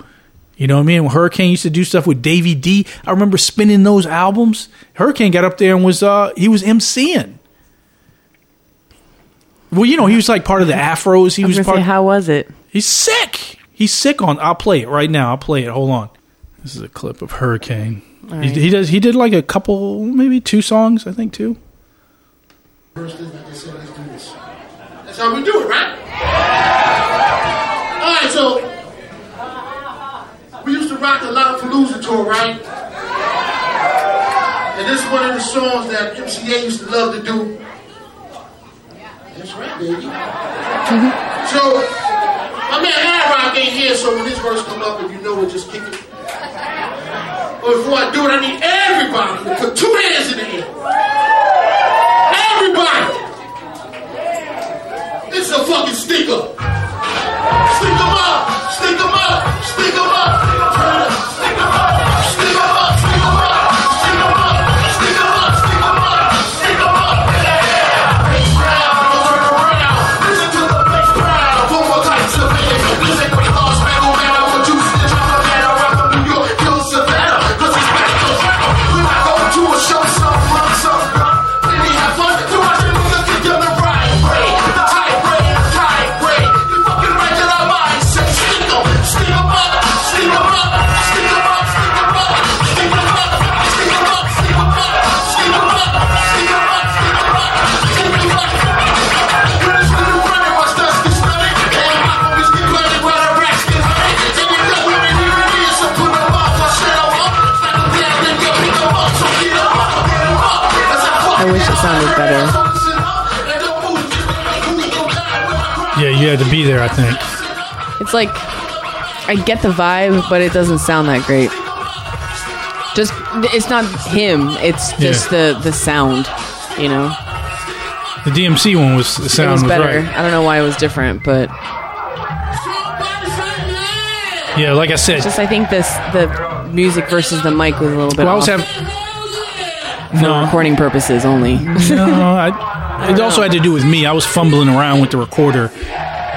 You know what I mean? When Hurricane used to do stuff with Davy D, I remember spinning those albums. Hurricane got up there and was uh he was MCing. Well, you know, he was like part of the Afros. He I was was part. say, how was it? he's sick. He's sick on. I'll play it right now. I'll play it. Hold on. This is a clip of Hurricane. He, right. he does. He did like a couple, maybe two songs. I think two. First thing like I said, let's do this. That's how we do it, right? All right, so we used to rock the Lollapalooza tour, right? And this is one of the songs that MCA used to love to do. That's right, baby. So, my man Hard Rock ain't here, so when this verse come up, if you know it, just kick it. But before I do it, I need everybody to put two hands in the air. Think. It's like I get the vibe, but it doesn't sound that great. Just it's not him. It's just the the sound. You know, The DMC one was the it sound was was, better. right. I don't know why it was different, but Yeah, like I said, just I think this the music versus the mic was a little bit well, I was off having. No, recording purposes only. no, I, it also had to do with me. I was fumbling around with the recorder.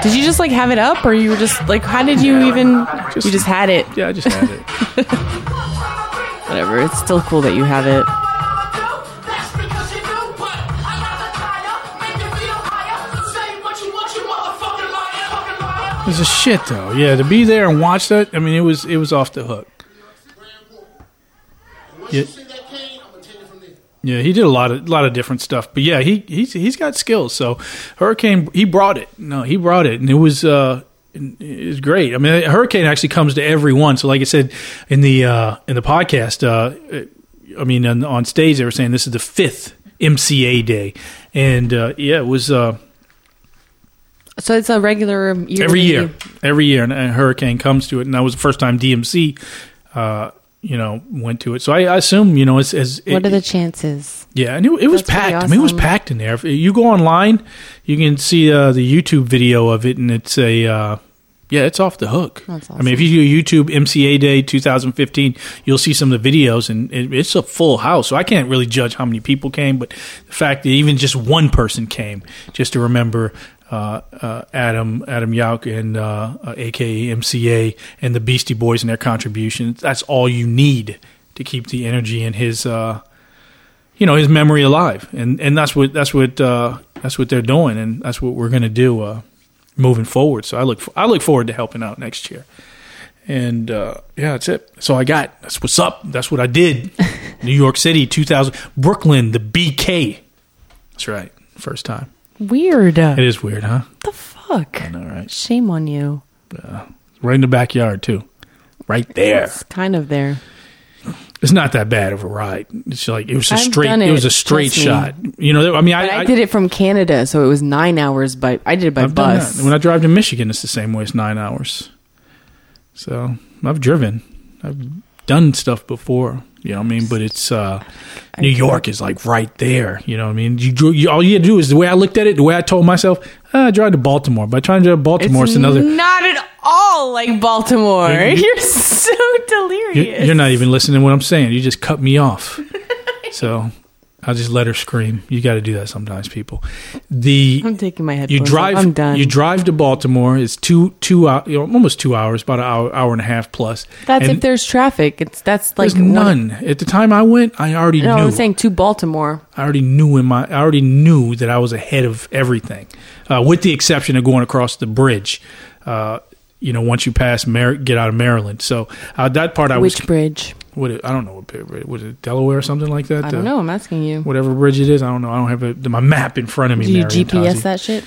Did you just like have it up, or you were just like, how did you even? you just had it. Yeah, I just had it. Whatever. It's still cool that you have it. It was a shit though. Yeah, to be there and watch that. I mean, it was it was off the hook. Yeah. Yeah, he did a lot of lot of different stuff, but yeah, he he's he's got skills. So Hurricane, he brought it. No, he brought it, and it was uh, it was great. I mean, Hurricane actually comes to everyone. So, like I said in the uh, in the podcast, uh, I mean, on, on stage they were saying this is the fifth MCA day, and uh, yeah, it was uh, So it's a regular yearly, every year, every year, and, and Hurricane comes to it, and that was the first time DMC, uh, you know, went to it. So I, I assume, you know, it's as What are the chances? yeah, and it, it was packed. I mean, it was packed in there. If you go online, you can see uh, the YouTube video of it, and it's a uh, yeah, it's off the hook. That's I mean, if you do YouTube MCA Day 2015, you'll see some of the videos, and it, it's a full house. So I can't really judge how many people came, but the fact that even just one person came just to remember. Uh, uh, Adam Adam Yauk and uh, uh, AKA MCA and the Beastie Boys and their contributions. That's all you need to keep the energy and his uh, you know his memory alive, and and that's what that's what uh, that's what they're doing, and that's what we're going to do uh, moving forward. So I look I look forward to helping out next year, and uh, yeah, that's it. That's all I got. That's what's up. That's what I did. New York City, two thousand, Brooklyn, the BK. That's right, first time. Weird. It is weird, huh? The fuck? I know, right? Shame on you. Uh, right in the backyard too, right there. It's kind of there. It's not that bad of a ride. It's like it was a I've straight. done It, was a straight trust me. shot. You know, I mean, But I, I, did it from Canada, so it was nine hours. By I did it by I've done bus. that. When I drive to Michigan, it's the same way. It's nine hours. So I've driven. I've done stuff before. You know what I mean? But it's uh, New York is like right there. You know what I mean? You, you all you had to do is the way I looked at it, the way I told myself, ah, I drive to Baltimore. By trying to drive to Baltimore, it's, it's another. Not at all like Baltimore. You- you- You're so delirious. You're, you're not even listening to what I'm saying. You just cut me off. so I'll just let her scream. You got to do that sometimes, people. The I'm taking my headphones. you drive I'm done. you drive to Baltimore. It's two two hou- you know, almost two hours, about an hour hour and a half plus. That's And if there's traffic. It's that's like none. At the time I went, I already No, knew. I'm saying to Baltimore. I already knew in my I already knew that I was ahead of everything, uh, with the exception of going across the bridge. Uh, you know, once you pass Mar- get out of Maryland, so uh, that part I Which was. Which bridge? What it, I don't know what bridge was it Delaware or something like that. I don't Uh, know. I'm asking you. Whatever bridge it is, I don't know. I don't have a, my map in front of me. Do you Marion GPS Tazi. that shit?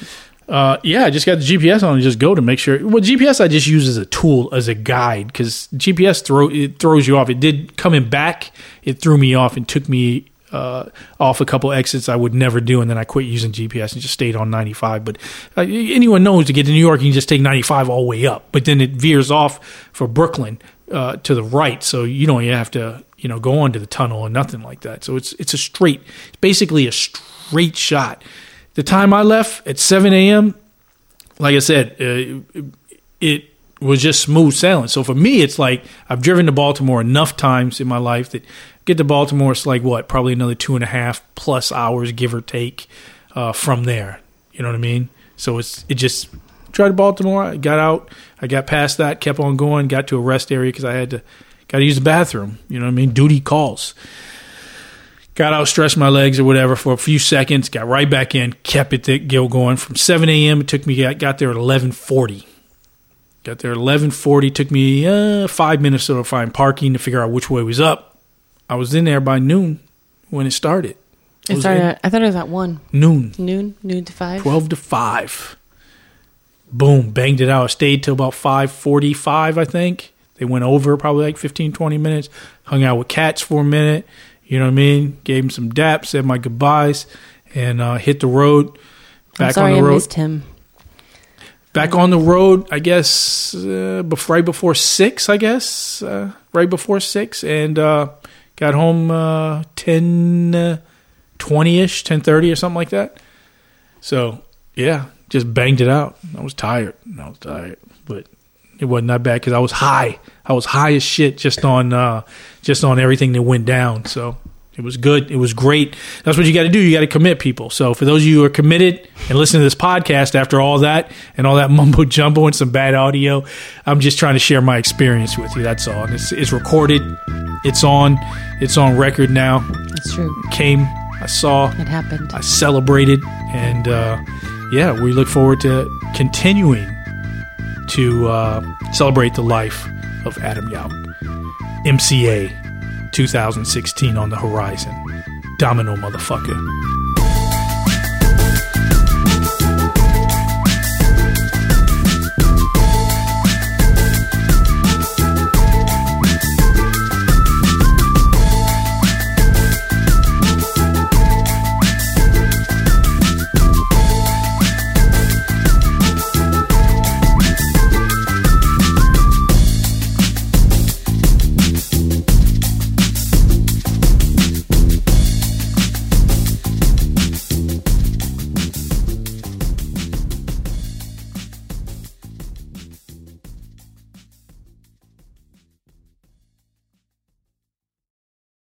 Uh, yeah, I just got the GPS on and just go to make sure. Well, GPS I just use as a tool, as a guide, because GPS throw it throws you off. It did coming back, it threw me off and took me uh, off a couple exits I would never do, and then I quit using GPS and just stayed on 95. But uh, anyone knows to get to New York, you can just take 95 all the way up, but then it veers off for Brooklyn. uh, to the right, so you don't have to you know go onto the tunnel or nothing like that. So it's it's a straight, it's basically a straight shot. The time I left at 7 a.m., like I said, uh, it was just smooth sailing. So for me, it's like I've driven to Baltimore enough times in my life that get to Baltimore, it's like what, probably another two and a half plus hours, give or take, uh, from there. You know what I mean? So it's it just tried to Baltimore. I got out, I got past that, kept on going, got to a rest area because I had to got to use the bathroom. You know what I mean? Duty calls. Got out, stretched my legs or whatever for a few seconds, got right back in, kept it go going from 7 a.m. It took me got, got there at 11:40. Got there at 11:40. Took me uh, five minutes to find parking to figure out which way was up. I was in there by noon when it started. It was started. At, I thought it was at one noon. noon, noon to five. 12 to 5. Boom, banged it out. Stayed till about 5:45, I think. They went over probably like 15 20 minutes. Hung out with cats for a minute. You know what I mean? Gave them some daps, said my goodbyes and uh, hit the road. I'm Back sorry, on the I road. missed him. Back on the road, I guess uh, bef- right before 6, I guess. Uh, right before 6 and uh, got home uh 10 uh, 20ish, 10:30 or something like that. So, yeah, just banged it out. I was tired. I was tired, but it wasn't that bad because I was high. I was high as shit just on uh, just on everything that went down. So it was good. It was great. That's what you got to do. You got to commit people. So for those of you who are committed and listening to this podcast after all that and all that mumbo jumbo and some bad audio, I'm just trying to share my experience with you. That's all. And it's, it's recorded. It's on. It's on record now. That's true. Came. I saw. It happened. I celebrated, and uh, yeah, we look forward to continuing to uh, celebrate the life of Adam Yauch. MCA 2016 on the horizon. Domino motherfucker.